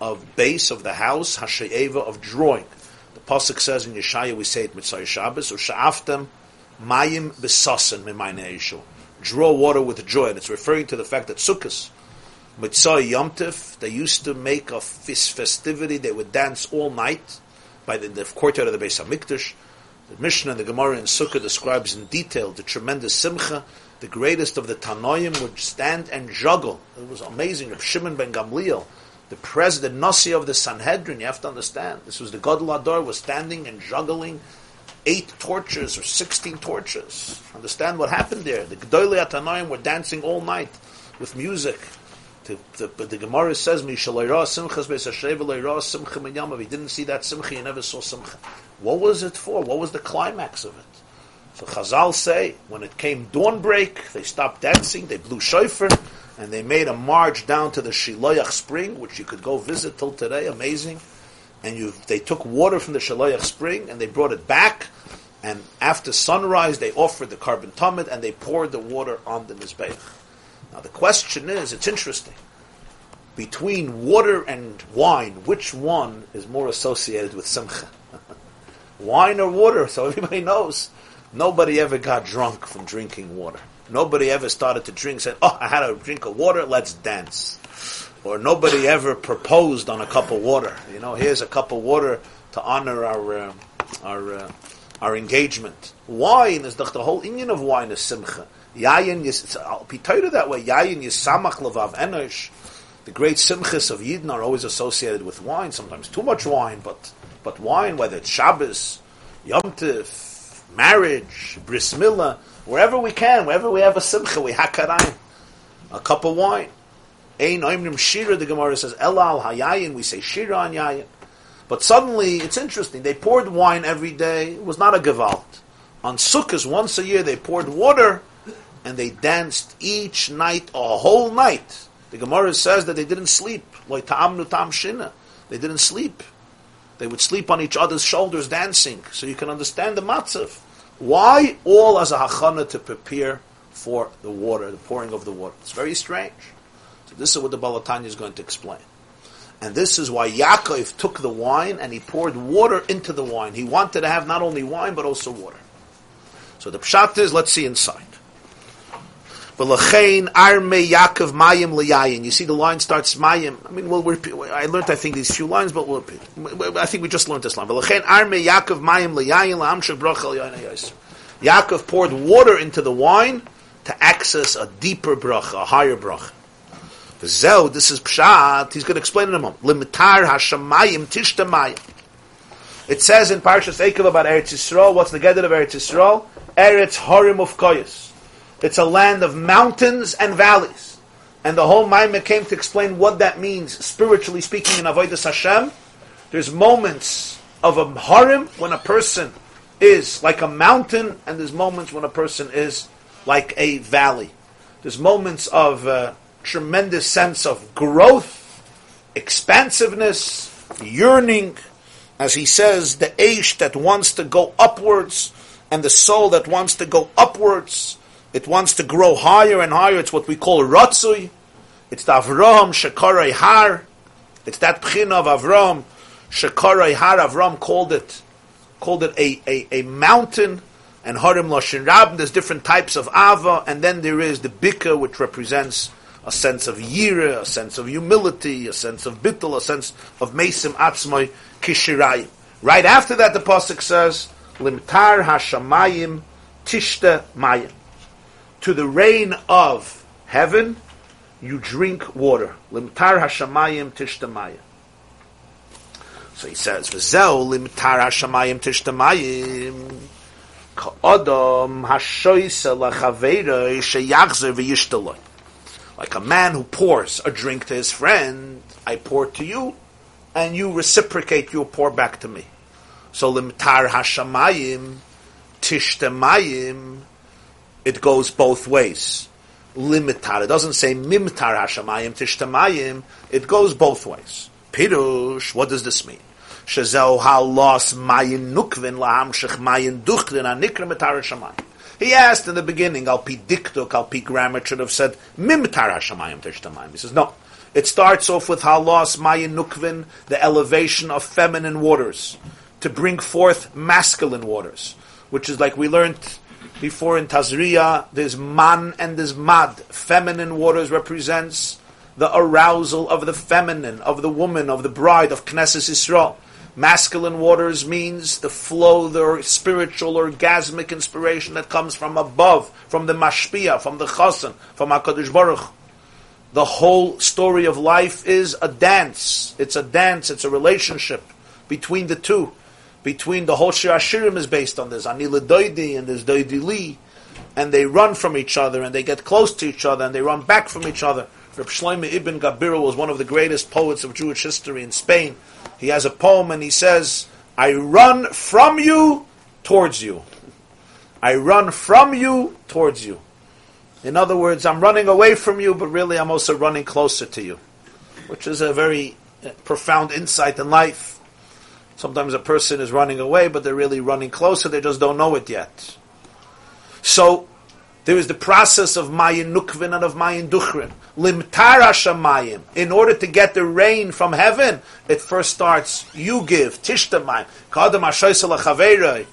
of base of the house, Hasheva of drawing. The pasuk says in Yeshaya, we say it Mitzvah Shabbos, or Sha'aftem Mayim Besasen Mimayne Yishu. Draw water with joy, and it's referring to the fact that Sukkot, Mitzvah Yom Tif, they used to make a festivity. They would dance all night by the, the courtyard of the Beis Hamikdash. The Mishnah and the Gemara in Sukkah describes in detail the tremendous simcha. The greatest of the Tanoim would stand and juggle. It was amazing. Reb Shimon ben Gamliel, the president, Nasi of the Sanhedrin, you have to understand. This was the Gadol Ador, was standing and juggling eight torches or sixteen torches. Understand what happened there? The Gedolei Tanoim were dancing all night with music. The, the, but the Gemara says, "Mishalayra simchas be'sasheva layra simcha minyama." If he didn't see that simcha, he never saw simcha. What was it for? What was the climax of it? So Chazal say, when it came dawnbreak, they stopped dancing, they blew shofar, and they made a march down to the Shiloyach spring, which you could go visit till today, amazing. And you, they took water from the Shiloyach spring, and they brought it back, and after sunrise, they offered the carbon tumid, and they poured the water on the Mizbeach. Now the question is, it's interesting. Between water and wine, which one is more associated with simcha? wine or water? So everybody knows. Nobody ever got drunk from drinking water. Nobody ever started to drink, said, oh, I had a drink of water, let's dance. Or nobody ever proposed on a cup of water. You know, here's a cup of water to honor our, uh, our, uh, our engagement. Wine is the, the whole Indian of wine is simcha. Yayin is told that way. Yayin yisamach levav enosh. The great simchas of Yidden are always associated with wine. Sometimes too much wine, but but wine, whether it's Shabbos, Yom Tif, marriage, bris milah, wherever we can, wherever we have a simcha, we hakarayim, a cup of wine. Ein oimrim shira. The Gemara says elal hayayin. We say shira on yayin. But suddenly, it's interesting. They poured wine every day. It was not a gewalt. On Sukkot, once a year, they poured water and they danced each night, a whole night. The Gemara says that they didn't sleep. They didn't sleep. They would sleep on each other's shoulders dancing. So you can understand the matzav. Why? All as a hachana to prepare for the water, the pouring of the water. It's very strange. So this is what the Balatanya is going to explain. And this is why Yaakov took the wine and he poured water into the wine. He wanted to have not only wine but also water. So the pshat is, let's see inside. You see, the line starts mayim. I mean. I learned, I think, these few lines, but we'll repeat. I think we just learned this line. Yaakov poured water into the wine to access a deeper bracha, a higher bracha. V'zeu, this is pshat. He's going to explain it in a moment. Limitar hashamayim tishtamayim. It says in Parshas Ekel about Eretz Yisrael. What's the gedder of Eretz Yisrael? Eretz Harim of Koyas. It's a land of mountains and valleys. And the whole Maimah came to explain what that means, spiritually speaking, in Avodah Hashem. There's moments of a harim when a person is like a mountain, and there's moments when a person is like a valley. There's moments of uh, tremendous sense of growth, expansiveness, yearning, as he says, the Aish that wants to go upwards, and the soul that wants to go upwards. It wants to grow higher and higher. It's what we call Ratzui. It's the Avram Shekarai Har. It's that Pchina of Avram Shekarai Har. Avram called it called it a, a, a mountain. And Harim Loshin Rab. There's different types of Ava, and then there is the Bika, which represents a sense of Yira, a sense of humility, a sense of Bittul, a sense of Mesim Atzmai Kishirayim. Right after that, the pasuk says, "Limtar Hashamayim Tishta Mayim." to the rain of heaven, you drink water. Limtar hashamayim tishtamayim. So he says, "V'zeu limtar hashamayim tishtamayim." Ka'adam hashoyse lachaveira sheyachzer v'yishtaloi. Like a man who pours a drink to his friend, I pour to you, and you reciprocate, you pour back to me. So limtar hashamayim tishtamayim it goes both ways. Limitar. It doesn't say mimtar hashamayim tishtamayim. It goes both ways. Pirush. What does this mean? Shezeu halos mayin nukvin lahamshich mayin duchlin anikra mitara shamayim. He asked in the beginning, al pi diktuk, al pi grammar, should have said, mim mitara shamayim tishtamayim. He says, no. It starts off with halos mayin nukvin, the elevation of feminine waters, to bring forth masculine waters, which is like we learned before in Tazriya, there's man and there's mad. Feminine waters represents the arousal of the feminine, of the woman, of the bride, of Knesset Yisrael. Masculine waters means the flow, the spiritual, orgasmic inspiration that comes from above, from the mashpia, from the chasen, from HaKadosh Baruch. The whole story of life is a dance. It's a dance, it's a relationship between the two between the whole Shir Ashirim is based on this. Anila Doidi and there's Doidi Li. And they run from each other and they get close to each other and they run back from each other. Reb Shlomo Ibn Gabirol was one of the greatest poets of Jewish history in Spain. He has a poem and he says, I run from you towards you. I run from you towards you. In other words, I'm running away from you, but really I'm also running closer to you. Which is a very uh, profound insight in life. Sometimes a person is running away, but they're really running closer, they just don't know it yet. So, there is the process of Mayin Nukvin and of Mayin Duchrin. Limtara Shamayim. In order to get the rain from heaven, it first starts, you give, Tishtamayim. Kadam Ashoysala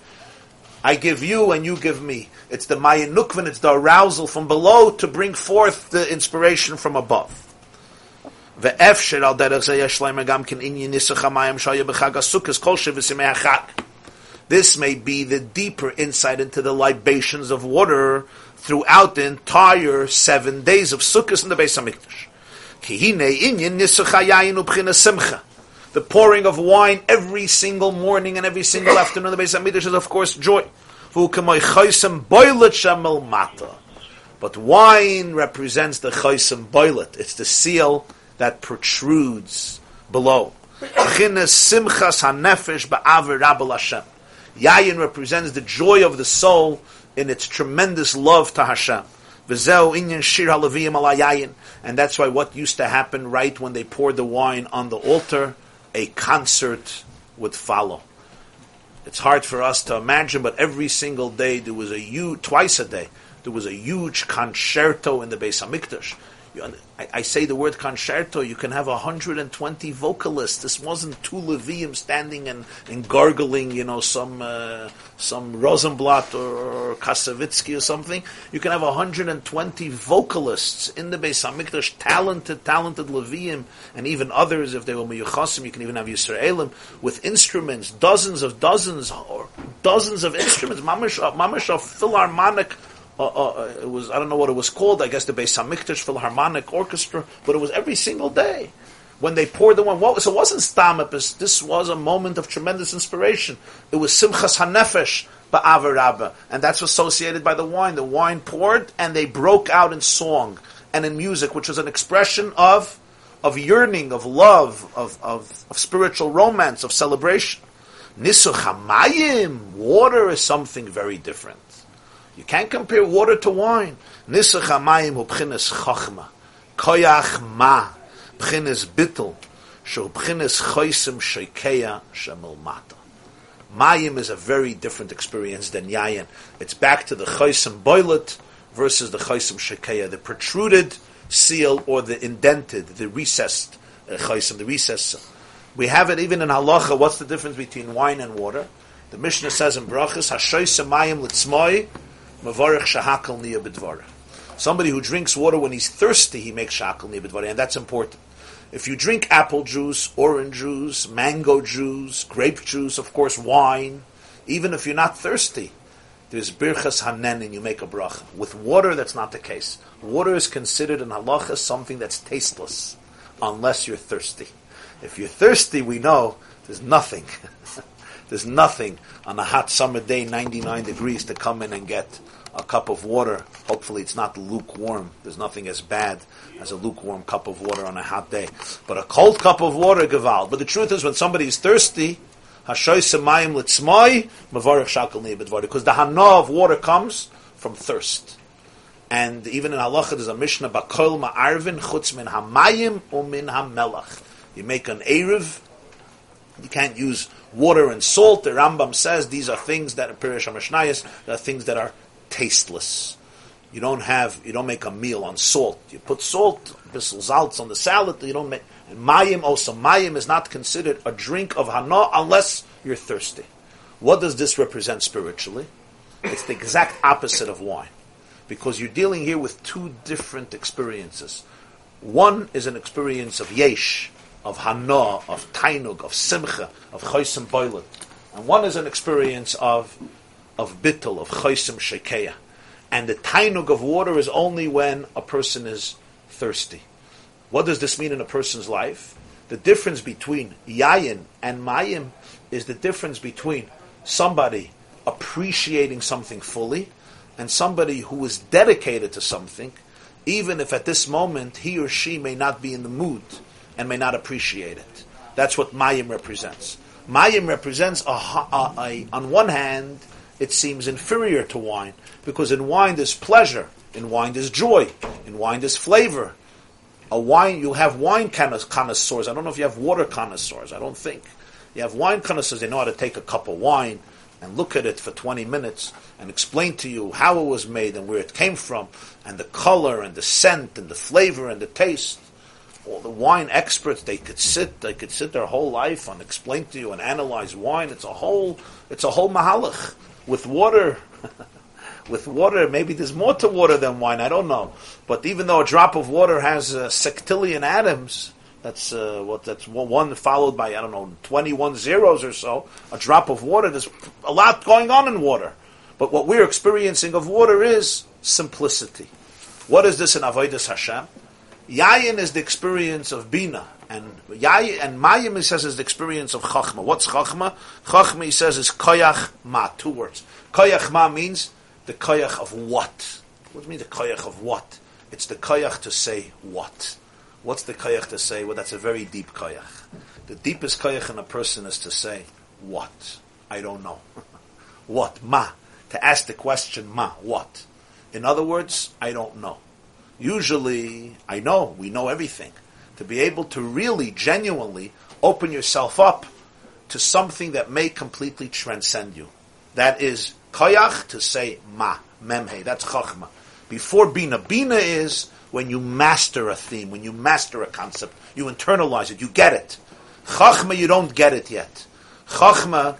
I give you and you give me. It's the Mayin Nukvin, it's the arousal from below to bring forth the inspiration from above. ואפשר על דרך זה יש להם גם כן עניין ניסוח המים שהיה בחג הסוכס כל שבסימי החג. This may be the deeper insight into the libations of water throughout the entire seven days of Sukkot in the Beis Hamikdash. Kihine inyan nisuch ubchina simcha. The pouring of wine every single morning and every single afternoon in the Beis Hamikdash is of course joy. But wine represents the chaysim boilet. It's the seal that protrudes below. simchas hanefesh ba'aver rabel Hashem. Yayin represents the joy of the soul in its tremendous love to Hashem. And that's why what used to happen right when they poured the wine on the altar, a concert would follow. It's hard for us to imagine, but every single day there was a huge, twice a day, there was a huge concerto in the Beis Hamikdash. I, I, say the word concerto, you can have 120 vocalists. This wasn't two Levium standing and, and gargling, you know, some uh, some Rosenblatt or, or Koussevitzky or something. You can have 120 vocalists in the Beis Hamikdash, talented, talented Levium, and even others, if they were Meyuchasim, you can even have Yisraelim, with instruments, dozens of dozens, or dozens of instruments, mamash, mamash philharmonic uh, uh, it was I don't know what it was called. I guess the Beis Hamikdash Philharmonic Orchestra, but it was every single day when they poured the wine. What, so it wasn't stamipus. This was a moment of tremendous inspiration. It was Simchas Hanefesh ba'avarabba, and that's associated by the wine. The wine poured, and they broke out in song and in music, which was an expression of of yearning, of love, of, of, of spiritual romance, of celebration. Nisuch hamayim, water is something very different. You can't compare water to wine. Nisach hamayim hu b'chines chachma. Koyach ma. B'chines bittel. Shu b'chines choisim sheikeya shemel mata. Mayim is a very different experience than yayin. It's back to the choisim boilet versus the choisim sheikeya, the protruded seal or the indented, the recessed uh, choisim, the recessed. We have it even in halacha. What's the difference between wine and water? The Mishnah says in brachas, "Hashoyse mayim litzmoi Shahakal. Somebody who drinks water when he's thirsty, he makes shakal niya and that's important. If you drink apple juice, orange juice, mango juice, grape juice, of course, wine, even if you're not thirsty, there's birchas hanen and you make a bracha. With water, that's not the case. Water is considered in halacha something that's tasteless, unless you're thirsty. If you're thirsty, we know there's nothing. there's nothing on a hot summer day, 99 degrees, to come in and get a cup of water. Hopefully, it's not lukewarm. There's nothing as bad as a lukewarm cup of water on a hot day. But a cold cup of water, Gaval. But the truth is, when somebody is thirsty, because the hana of water comes from thirst. And even in halacha, there's a mishnah, Bakol Ma'arvin Chutz Min Hamayim Umin Hamelach. You make an Erev, You can't use water and salt. The Rambam says these are things that Pirish HaMashnayas, they are things that are tasteless. You don't have, you don't make a meal on salt. You put salt, bissel salts on the salad. You don't make. Mayim oh, also mayim is not considered a drink of hana unless you're thirsty. What does this represent spiritually? It's the exact opposite of wine, because you're dealing here with two different experiences. One is an experience of yesh, of hana, of tainug, of simcha, of chosim boilet, and one is an experience of of bittel, of chosim shekeya. And the tainug of water is only when a person is thirsty. What does this mean in a person's life? The difference between yayin and mayim is the difference between somebody appreciating something fully and somebody who is dedicated to something, even if at this moment he or she may not be in the mood and may not appreciate it. That's what mayim represents. Mayim represents a, a, a, on one hand, it seems inferior to wine because in wine there's pleasure, in wine there's joy, in wine there's flavor. A wine, you have wine connoisseurs. I don't know if you have water connoisseurs. I don't think. You have wine connoisseurs. They know how to take a cup of wine and look at it for 20 minutes and explain to you how it was made and where it came from and the color and the scent and the flavor and the taste. All the wine experts, they could sit, they could sit their whole life and explain to you and analyze wine. It's a whole, it's a whole mahalach. With water, with water, maybe there's more to water than wine. I don't know. But even though a drop of water has uh, sextillion atoms, that's uh, what that's one followed by I don't know twenty one zeros or so. A drop of water. There's a lot going on in water, but what we're experiencing of water is simplicity. What is this in Avodas Hashem? Yayin is the experience of bina, and Yayin and Mayim he says is the experience of Chachma. What's Chachma? Chachma he says is Koyach Ma. Two words. Koyach Ma means the koyach of what? What does it mean the koyach of what? It's the koyach to say what. What's the koyach to say? Well, that's a very deep koyach. The deepest koyach in a person is to say what. I don't know. what? Ma. To ask the question ma. What? In other words, I don't know. Usually, I know. We know everything. To be able to really, genuinely open yourself up to something that may completely transcend you. That is Koyach to say ma, memhe. That's chachma. Before bina. Bina is when you master a theme, when you master a concept, you internalize it, you get it. Chachma, you don't get it yet. Chachma,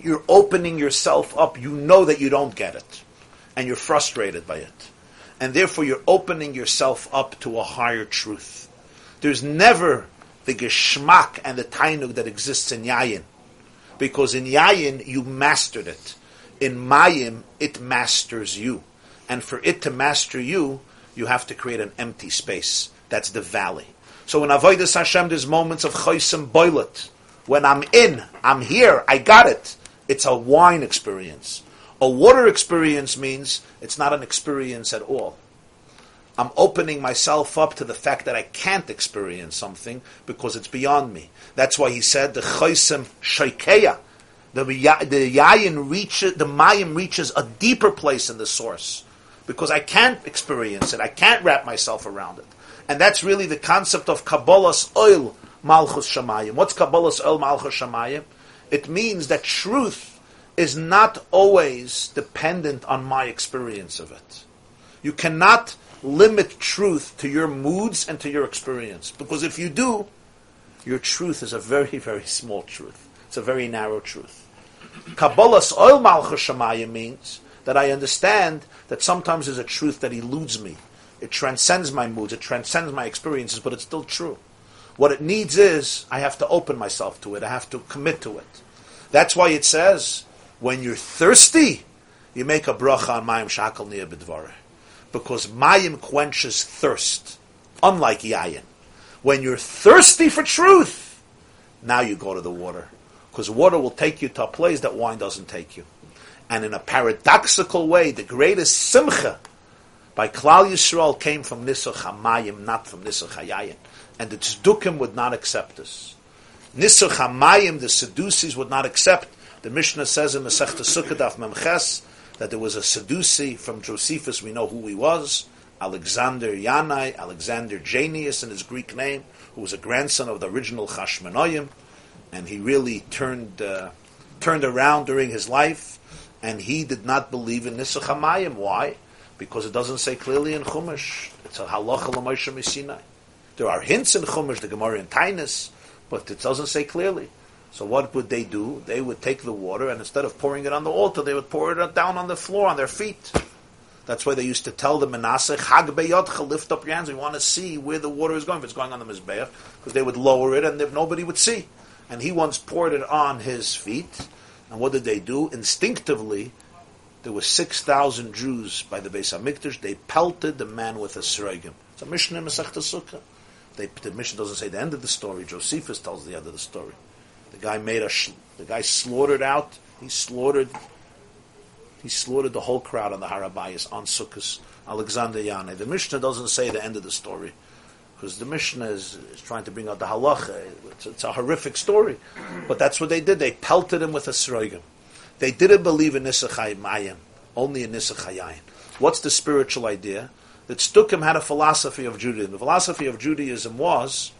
you're opening yourself up. You know that you don't get it. And you're frustrated by it. And therefore you're opening yourself up to a higher truth. There's never the geschmack and the tainug that exists in yayin. Because in yayin, you mastered it in Mayim, it masters you. And for it to master you, you have to create an empty space. That's the valley. So in Avodah Hashem, there's moments of chosim boilet. When I'm in, I'm here, I got it. It's a wine experience. A water experience means it's not an experience at all. I'm opening myself up to the fact that I can't experience something because it's beyond me. That's why he said the chosim shaikeya the the yayin reaches the mayim reaches a deeper place in the source because I can't experience it. I can't wrap myself around it, and that's really the concept of kabbalas oil malchus shamayim. What's kabbalas oil malchus shamayim? It means that truth is not always dependent on my experience of it. You cannot limit truth to your moods and to your experience because if you do, your truth is a very very small truth. It's a very narrow truth. Kabbalah's oil malchus shamayim means that I understand that sometimes there's a truth that eludes me. It transcends my moods, it transcends my experiences, but it's still true. What it needs is I have to open myself to it. I have to commit to it. That's why it says when you're thirsty, you make a bracha on mayim shakal niya b'dvare, because mayim quenches thirst, unlike yayin. When you're thirsty for truth, now you go to the water because water will take you to a place that wine doesn't take you. And in a paradoxical way, the greatest simcha by Klal Yisrael came from Nisuch HaMayim, not from Nisuch HaYayin. And the Tzdukim would not accept this. Nisuch HaMayim, the Sadducees would not accept. The Mishnah says in Masechta Sukkot Memches that there was a Sadducee from Josephus, we know who he was, Alexander Yanai, Alexander Jannaeus in his Greek name, who was a grandson of the original Chashmonoyim, and he really turned uh, turned around during his life, and he did not believe in Nisach Hamayim. Why? Because it doesn't say clearly in Chumash. It's a halacha l'Moshe Sinai. There are hints in Chumash, the Gemara in Tainus, but it doesn't say clearly. So what would they do? They would take the water, and instead of pouring it on the altar, they would pour it down on the floor on their feet. That's why they used to tell the Manasseh, Chag lift up your hands. We want to see where the water is going. If it's going on the Mizbeach, because they would lower it and nobody would see. And he once poured it on his feet. And what did they do? Instinctively, there were 6,000 Jews by the Beis HaMikdash. They pelted the man with a sroigim. It's a Mishnah in Sukkah. They, the Mishnah doesn't say the end of the story. Josephus tells the end of the story. The guy made a, the guy slaughtered out, he slaughtered he slaughtered the whole crowd on the Harabayas on Sukkot, Alexander Yannai. The Mishnah doesn't say the end of the story because the Mishnah is, is, trying to bring out the halacha. It's, it's, a horrific story, but that's what they did. They pelted him with a sroigim. They didn't believe in Nisuch Hamayim, only in Nisachayim. What's the spiritual idea? That Stukim had a philosophy of Judaism. The philosophy of Judaism was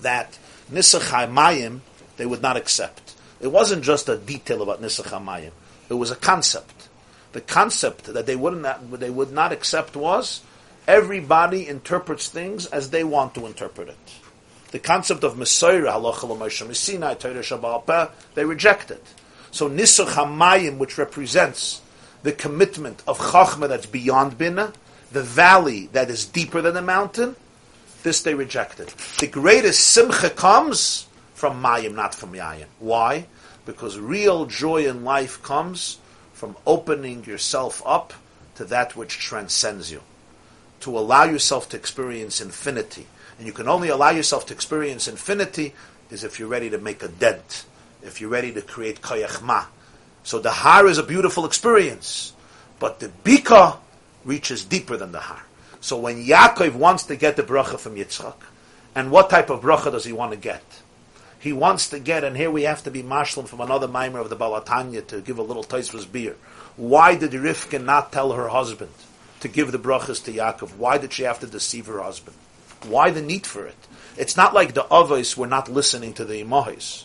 that Nisuch Hamayim they would not accept. It wasn't just a detail about Nisuch Hamayim. It was a concept. The concept that they would not they would not accept was everybody interprets things as they want to interpret it. The concept of Messiah, halacha they reject it. So Nisuch Hamayim, which represents the commitment of Chachma that's beyond Bina, the valley that is deeper than the mountain, this they rejected. The greatest simcha comes from Mayim, not from Yayim. Why? because real joy in life comes from opening yourself up to that which transcends you, to allow yourself to experience infinity. And you can only allow yourself to experience infinity is if you're ready to make a dent, if you're ready to create koyachma. So the har is a beautiful experience, but the bika reaches deeper than the har. So when Yaakov wants to get the bracha from Yitzchak, and what type of bracha does he want to get? he wants to get, and here we have to be mashlim from another mimer of the Baal HaTanya to give a little taisvus beer. Why did Rivka not tell her husband to give the brachas to Yaakov? Why did she have to deceive her husband? Why the need for it? It's not like the Avos were not listening to the Imahos.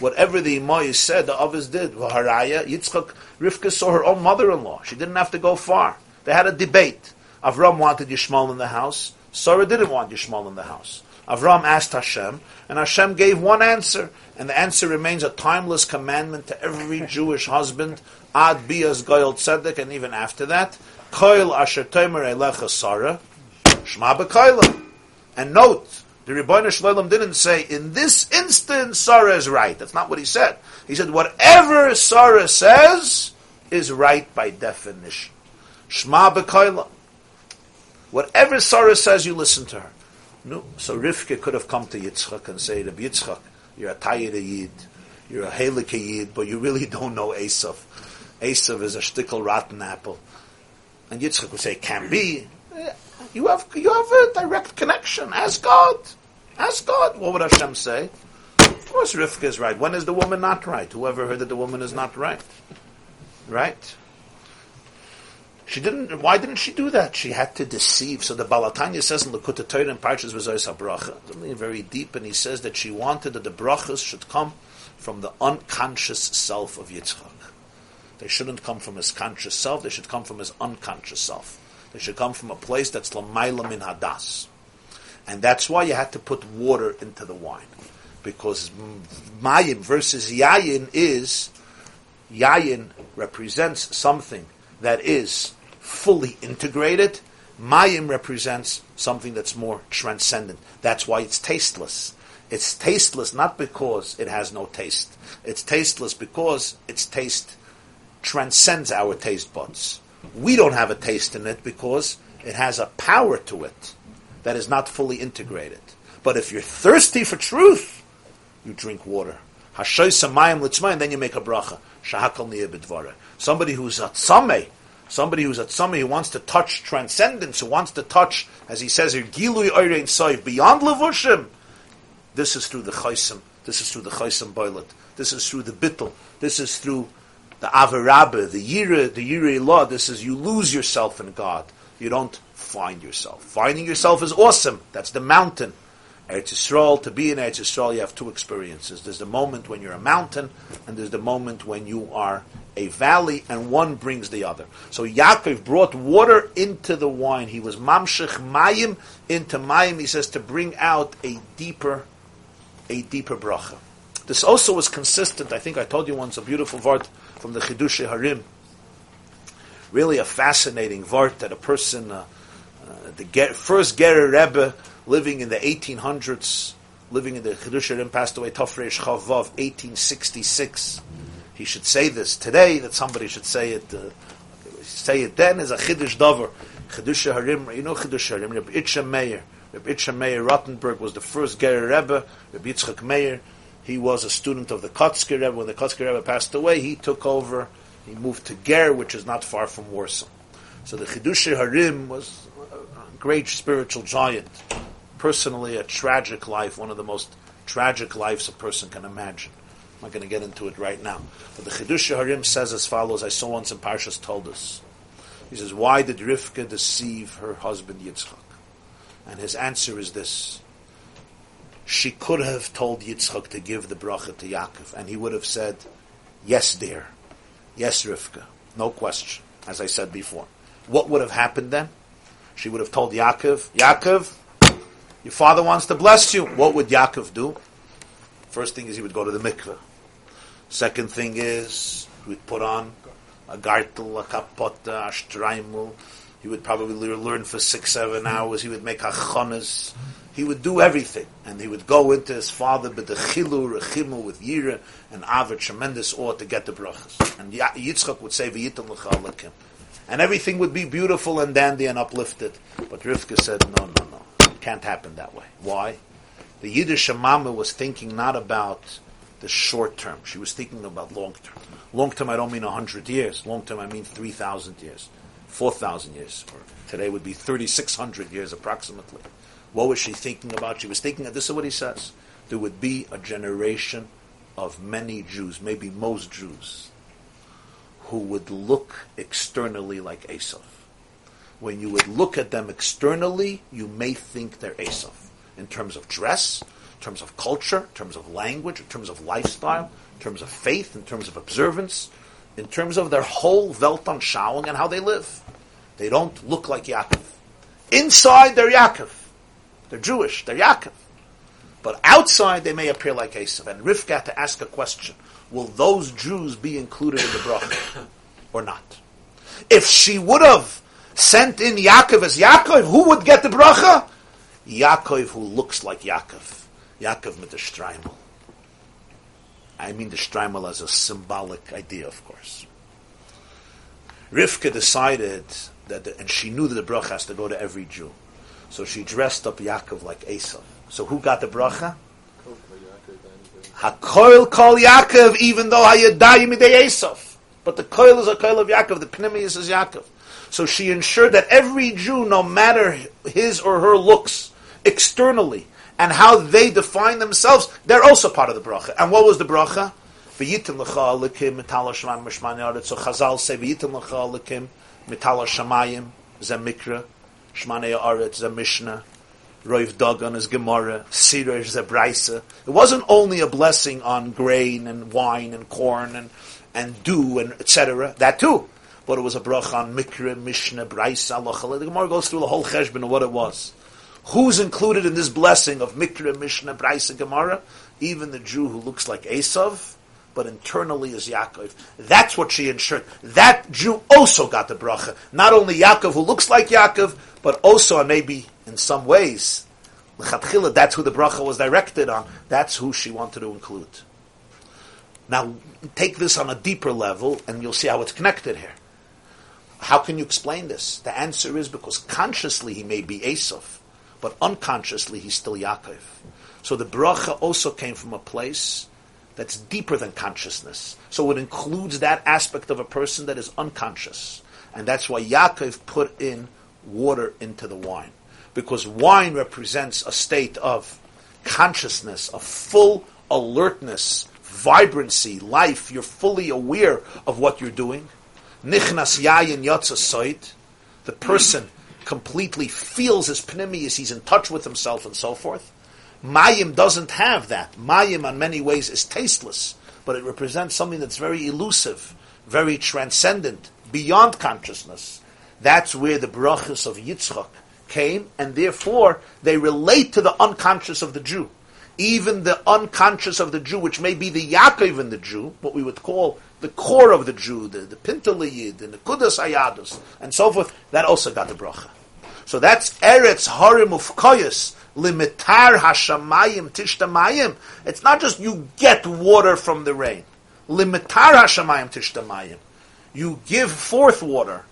Whatever the Imahos said, the Avos did. Haraya, Yitzchak, Rivka saw her own mother-in-law. She didn't have to go far. They had a debate. Avram wanted Yishmael in the house. Sarah didn't want Yishmael in the house. Avram asked Hashem, and Hashem gave one answer, and the answer remains a timeless commandment to every Jewish husband, ad bias goyel tzedek, and even after that, koil asher tomer elecha Sarah, shma b'koila. And note, the Ribono Shel Olam didn't say, in this instance, Sarah is right. That's not what he said. He said, whatever Sarah says is right by definition. Shma b'koila. Whatever Sarah says, you listen to her. No. So Rivka could have come to Yitzchak and say, Rabbi Yitzchak, you're a Tayyid Yid, you're a Helik Yid, but you really don't know Esav. Esav is a shtickle rotten apple. And Yitzchak would say, can be. Eh, you have, you have a direct connection. Ask God. Ask God. What would Hashem say? Of course Rivka is right. When is the woman not right? Whoever heard that the woman is not right? Right? She didn't. Why didn't she do that? She had to deceive. So the Baal HaTanya says in the Torah and Parshas V'Zoyis HaBracha, something very deep, and he says that she wanted that the brachas should come from the unconscious self of Yitzchak. They shouldn't come from his conscious self. They should come from his unconscious self. They should come from a place that's lamayla min hadas, and that's why you had to put water into the wine, because mayim versus yayin is yayin represents something that is fully integrated. Mayim represents something that's more transcendent. That's why it's tasteless. It's tasteless not because it has no taste. It's tasteless because its taste transcends our taste buds. We don't have a taste in it because it has a power to it that is not fully integrated. But if you're thirsty for truth, you drink water. Hashoy samayim litzmayim, then you make a bracha. Shehakol Somebody who's a tzameh, somebody who's at somebody who wants to touch transcendence, who wants to touch, as he says here, gilui oirein soiv, beyond levushim. This is through the chaysim. This is through the chaysim boilet. This is through the bittel. This is through the avarabba, the yira, the yira law. This is you lose yourself in God. You don't find yourself. Finding yourself is awesome. That's the mountain. Eretz Yisrael, to be in Eretz Yisrael, you have two experiences. There's the moment when you're a mountain, and there's the moment when you are a valley, and one brings the other. So Yaakov brought water into the wine. He was mamshech mayim into mayim. He says to bring out a deeper, a deeper bracha. This also was consistent. I think I told you once a beautiful vart from the Chiddushei HaRim. Really a fascinating vart that a person, uh, uh, the first Gerer Rebbe living in the 1800s, living in the Chiddushei HaRim, passed away Tafresh Chavav, 1866. He should say this today. That somebody should say it. Uh, say it then is a Chidush Dover. Chiddushei HaRim. You know Chiddushei HaRim. Rabbi Itcha Meir. Rabbi Itcha Meir Rottenberg was the first Gerer Rebbe. Rabbi Yitzchak Meir. He was a student of the Kotzker Rebbe. When the Kotzker Rebbe passed away, he took over. He moved to Ger, which is not far from Warsaw. So the Chiddushei HaRim was a great spiritual giant. Personally, a tragic life, one of the most tragic lives a person can imagine. I'm not going to get into it right now. But the Chiddushei HaRim says as follows, I saw once in Parshas Toldos. He says, why did Rivka deceive her husband Yitzchak? And his answer is this. She could have told Yitzchak to give the bracha to Yaakov, and he would have said, yes, dear. Yes, Rivka. No question, as I said before. What would have happened then? She would have told Yaakov, Yaakov, your father wants to bless you. What would Yaakov do? First thing is he would go to the mikveh. Second thing is he would put on a gartel, a kapota, a shtraimel. He would probably learn for six, seven hours. He would make achonas. He would do everything. And he would go into his father, but the chilu, rechimu, with yira and ava, tremendous awe to get the brachas. And Yitzchak would say, v'yitam l'chalakim. And everything would be beautiful and dandy and uplifted. But Rivka said, no, no, no. Can't happen that way. Why? The Yiddish mama was thinking not about the short term. She was thinking about long term. Long term, I don't mean 100 years. Long term, I mean 3,000 years, 4,000 years. Or today would be 3,600 years approximately. What was she thinking about? She was thinking, this is what he says. There would be a generation of many Jews, maybe most Jews, who would look externally like Esav. When you would look at them externally, you may think they're Esav. In terms of dress, in terms of culture, in terms of language, in terms of lifestyle, in terms of faith, in terms of observance, in terms of their whole Weltanschauung and how they live. They don't look like Yaakov. Inside, they're Yaakov. They're Jewish, they're Yaakov. But outside, they may appear like Esav. And Rivka had to ask a question. Will those Jews be included in the bracha or not? If she would have sent in Yaakov as Yaakov, who would get the bracha? Yaakov who looks like Yaakov. Yaakov with the Streimel. I mean the Streimel as a symbolic idea, of course. Rivka decided that, the, and she knew that the bracha has to go to every Jew. So she dressed up Yaakov like Esav. So who got the bracha? Hakoil kol Yaakov, even though Hayadayim midei Esav. But the koil is a koil of Yaakov, the pnimius is Yaakov. So she ensured that every Jew, no matter his or her looks externally and how they define themselves, they're also part of the bracha. And what was the bracha? So Chazal say v'yitim l'cha alikim mitala shamayim zemikra shmani aretz zemishna. Roiv Dagan is Gemara, Sira is It wasn't only a blessing on grain and wine and corn and, and dew and etc. That too. But it was a bracha on Mikra, Mishnah, Brisa, Lachal. The Gemara goes through the whole cheshbon of what it was. Who's included in this blessing of Mikra, Mishnah, Brisa, Gemara? Even the Jew who looks like Esav, but internally is Yaakov. That's what she ensured. That Jew also got the bracha. Not only Yaakov who looks like Yaakov, but also, and maybe in some ways, that's who the bracha was directed on. That's who she wanted to include. Now, take this on a deeper level, and you'll see how it's connected here. How can you explain this? The answer is because consciously he may be Esav, but unconsciously he's still Yaakov. So the bracha also came from a place that's deeper than consciousness. So it includes that aspect of a person that is unconscious. And that's why Yaakov put in water into the wine. Because wine represents a state of consciousness, of full alertness, vibrancy, life. You're fully aware of what you're doing. Nichnas yayin yotza soit. The person completely feels his pnimius, he's in touch with himself and so forth. Mayim doesn't have that. Mayim, in many ways, is tasteless, but it represents something that's very elusive, very transcendent, beyond consciousness. That's where the brachas of Yitzchak came, and therefore they relate to the unconscious of the Jew. Even the unconscious of the Jew, which may be the Yaakov in the Jew, what we would call the core of the Jew, the, the Pintele Yid, and the Kudas Ayadus, and so forth, that also got the bracha. So that's Eretz Harim Ufkoyas, limitar hashamayim tishtamayim. It's not just you get water from the rain. Limitar hashamayim tishtamayim. You give forth water,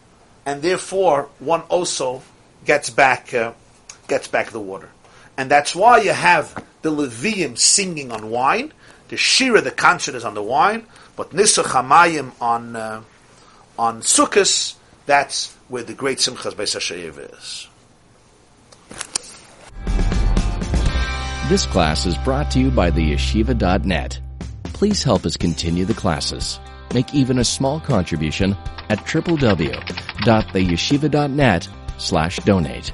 and therefore one also gets back uh, gets back the water. And that's why you have the Leviim singing on wine, the Shira, the concert is on the wine, but Nisuch Hamayim on uh, on Sukkot, that's where the great Simchas Beis HaShoeivah is. This class is brought to you by the yeshiva.net. Please help us continue the classes. Make even a small contribution at www.theyeshiva.net slash donate.